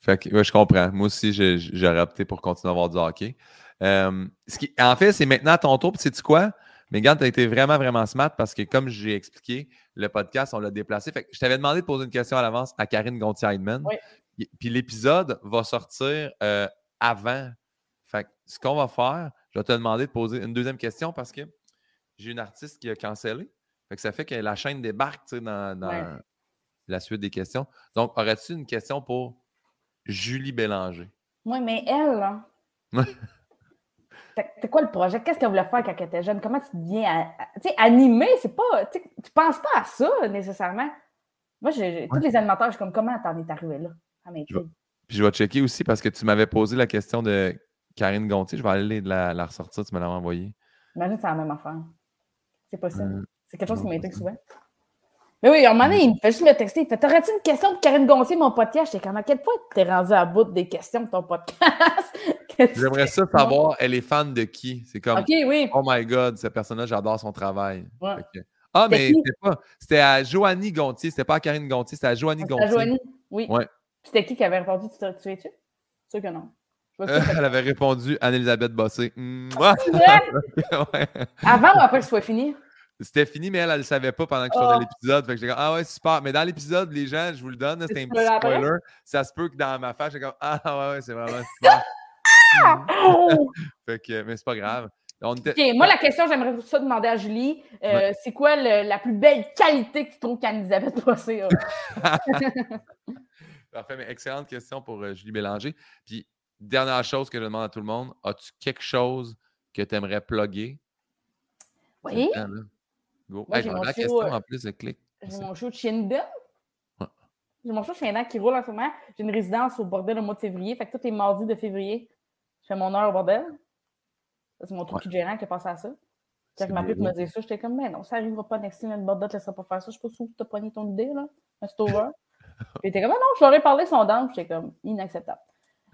Fait que, je comprends. Moi aussi, j'aurais opté pour continuer à avoir du hockey. Euh, ce qui, en fait, c'est maintenant à ton tour. Puis, sais-tu quoi? Megan, tu as été vraiment, vraiment smart parce que, comme j'ai expliqué, le podcast, on l'a déplacé. Fait que je t'avais demandé de poser une question à l'avance à Karine Gontier-Heidman. Puis l'épisode va sortir euh, avant. Fait que ce qu'on va faire, je vais te demander de poser une deuxième question parce que j'ai une artiste qui a cancellé. Fait que ça fait que la chaîne débarque dans, dans la suite des questions. Donc, aurais-tu une question pour Julie Bélanger? Oui, mais elle, là. C'est quoi le projet? Qu'est-ce qu'elle voulait faire quand elle était jeune? Comment tu deviens. Tu sais, animer, c'est pas. Tu penses pas à ça nécessairement. Moi, j'ai, tous les animateurs, je suis comme, comment t'en es arrivé là? Puis je vais checker aussi parce que tu m'avais posé la question de Karine Gontier. Je vais aller la, la ressortir, tu me l'as envoyé. Imagine, c'est la même affaire. C'est possible. Euh, c'est quelque chose qui m'intrigue souvent. Mais oui, à un moment donné, il me fait juste me texter. Il fait T'aurais-tu une question pour Karine Gontier, mon podcast? J'étais comme À quel point t'es rendu à bout des questions de ton podcast? J'aimerais ça savoir, elle est fan de qui? C'est comme oui. Oh my God, cette personne-là, j'adore son travail. Ah, mais c'était pas. C'était à Joanie Gontier, c'était pas à Karine Gontier, c'était à Joanie Gontier. À Joanie, oui. Ouais. C'était qui qui avait répondu Tu es-tu? Sûr que non. Elle avait répondu Anne-Elisabeth Bossé. Avant ou après que ce soit fini? C'était fini, mais elle, elle ne le savait pas pendant que je oh. l'épisode. Fait que j'étais comme, ah ouais, super. Mais dans l'épisode, les gens, je vous le donne, c'était un petit spoiler. Ça se peut que dans ma face, j'étais comme, ah ouais, ouais c'est vraiment super. fait que, mais c'est pas grave. OK, moi, la question, j'aimerais ça demander à Julie. Euh, c'est quoi la plus belle qualité que tu trouves qu'Anne-Elisabeth Bossé a? Parfait, mais excellente question pour euh, Julie Bélanger. Puis, dernière chose que je demande à tout le monde, as-tu quelque chose que tu aimerais plugger? Oui. Go. j'ai mon la show, question en plus de clic. J'ai mon show de Shinden. J'ai mon show de Shinden qui roule en ce moment. J'ai une résidence au bordel au mois de février. Fait que tous les mardis de février, je fais mon heure au bordel. C'est mon truc de gérant qui a pensé à ça. Quand ma me dit ça, j'étais comme, mais non, ça n'arrivera pas next time, le bordel ne laissera pas faire ça. Je sais pas si tu as pogné ton idée, là. C'est over. Puis il était comme, ah non, je leur ai parlé son dent. J'étais comme, inacceptable.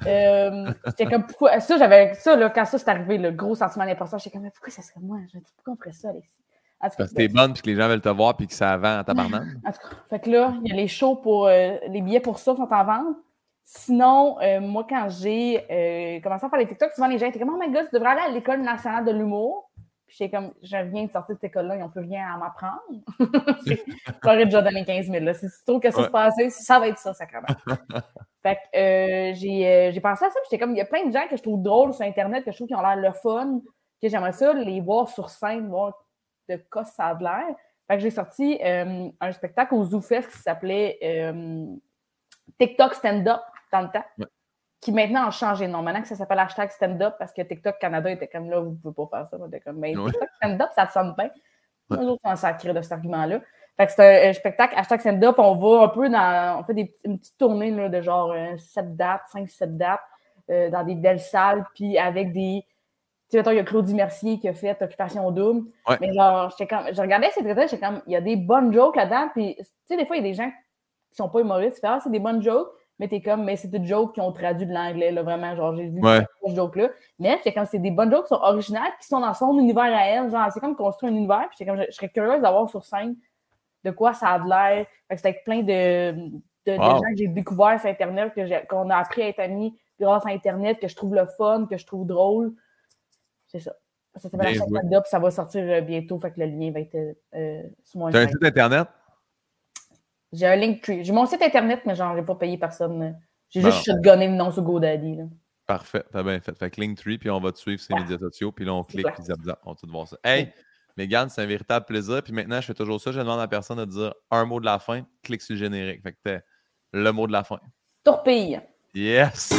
Euh, j'étais comme, pourquoi? Ça, j'avais ça, là, quand ça s'est arrivé, le gros sentiment d'importance, j'étais comme, mais pourquoi ça serait moi? Je dis, pourquoi on ferait ça, Alexis? Parce que t'es bonne puis que les gens veulent te voir puis que ça vend en tabarnak. En tout cas, fait que là, il y a les shows pour. Euh, les billets pour ça sont en vente. Sinon, euh, moi, quand j'ai euh, commencé à faire les TikTok, souvent les gens étaient comme Oh my god, tu devrais aller à l'École nationale de l'humour. Puis j'étais comme, je viens de sortir de cette école-là, ils n'ont plus rien à m'apprendre. J'aurais déjà donné 15 000. Là. Si tu trouves que ça se passait, ça va être ça, sacrément. fait que j'ai pensé à ça, j'étais comme, il y a plein de gens que je trouve drôles sur Internet, que je trouve qui ont l'air le fun, que j'aimerais ça les voir sur scène, voir de quoi ça a l'air. Fait que j'ai sorti euh, un spectacle au ZooFest qui s'appelait euh, TikTok Stand-Up dans le temps. Qui maintenant a changé de nom. Maintenant que ça s'appelle hashtag stand-up parce que TikTok Canada était comme là, vous ne pouvez pas faire ça. était comme, mais TikTok stand-up, ça te sonne bien. Nous autres, on s'est de cet argument-là. Fait que c'est un, spectacle hashtag stand-up. On va un peu dans. On fait des, une petite tournée là, de genre 7 euh, dates, 5-7 dates, dans des belles salles, puis avec des tu sais, il y a Claudie Mercier qui a fait Occupation Double. Mais genre, comme, je regardais ces traits j'étais comme, il y a des bonnes jokes là-dedans. Puis, tu sais, des fois, il y a des gens qui sont pas humoristes. Ah, c'est des bonnes jokes. Mais t'es comme, mais c'est des jokes qui ont traduit de l'anglais, là, vraiment. Genre, j'ai vu ces jokes-là. Mais c'est comme, c'est des bonnes jokes qui sont originales, qui sont dans son univers à elle. Genre, c'est comme construire un univers. Puis, comme, je, serais curieuse d'avoir sur scène de quoi ça a de l'air. Fait que plein de, de, gens que j'ai découvert sur Internet, qu'on a appris à être amis grâce à Internet, que je trouve le fun, que je trouve drôle. C'est ça. Ça s'appelle stand ça va sortir euh, bientôt, fait que le lien va être euh, sur mon Tu as un site internet? J'ai un link. J'ai mon site internet, mais j'en ai pas payé personne. J'ai juste shotgunné le nom sur GoDaddy. Là. Parfait, t'as bien fait. Fait que Linktree, puis on va te suivre sur les médias sociaux, puis là on clique, puis on va tout voir ça. Hey, Mégane, c'est un véritable plaisir. Puis maintenant, je fais toujours ça. Je demande à la personne de dire un mot de la fin, clique sur le générique. Fait que t'es le mot de la fin. Tourpille. Yes!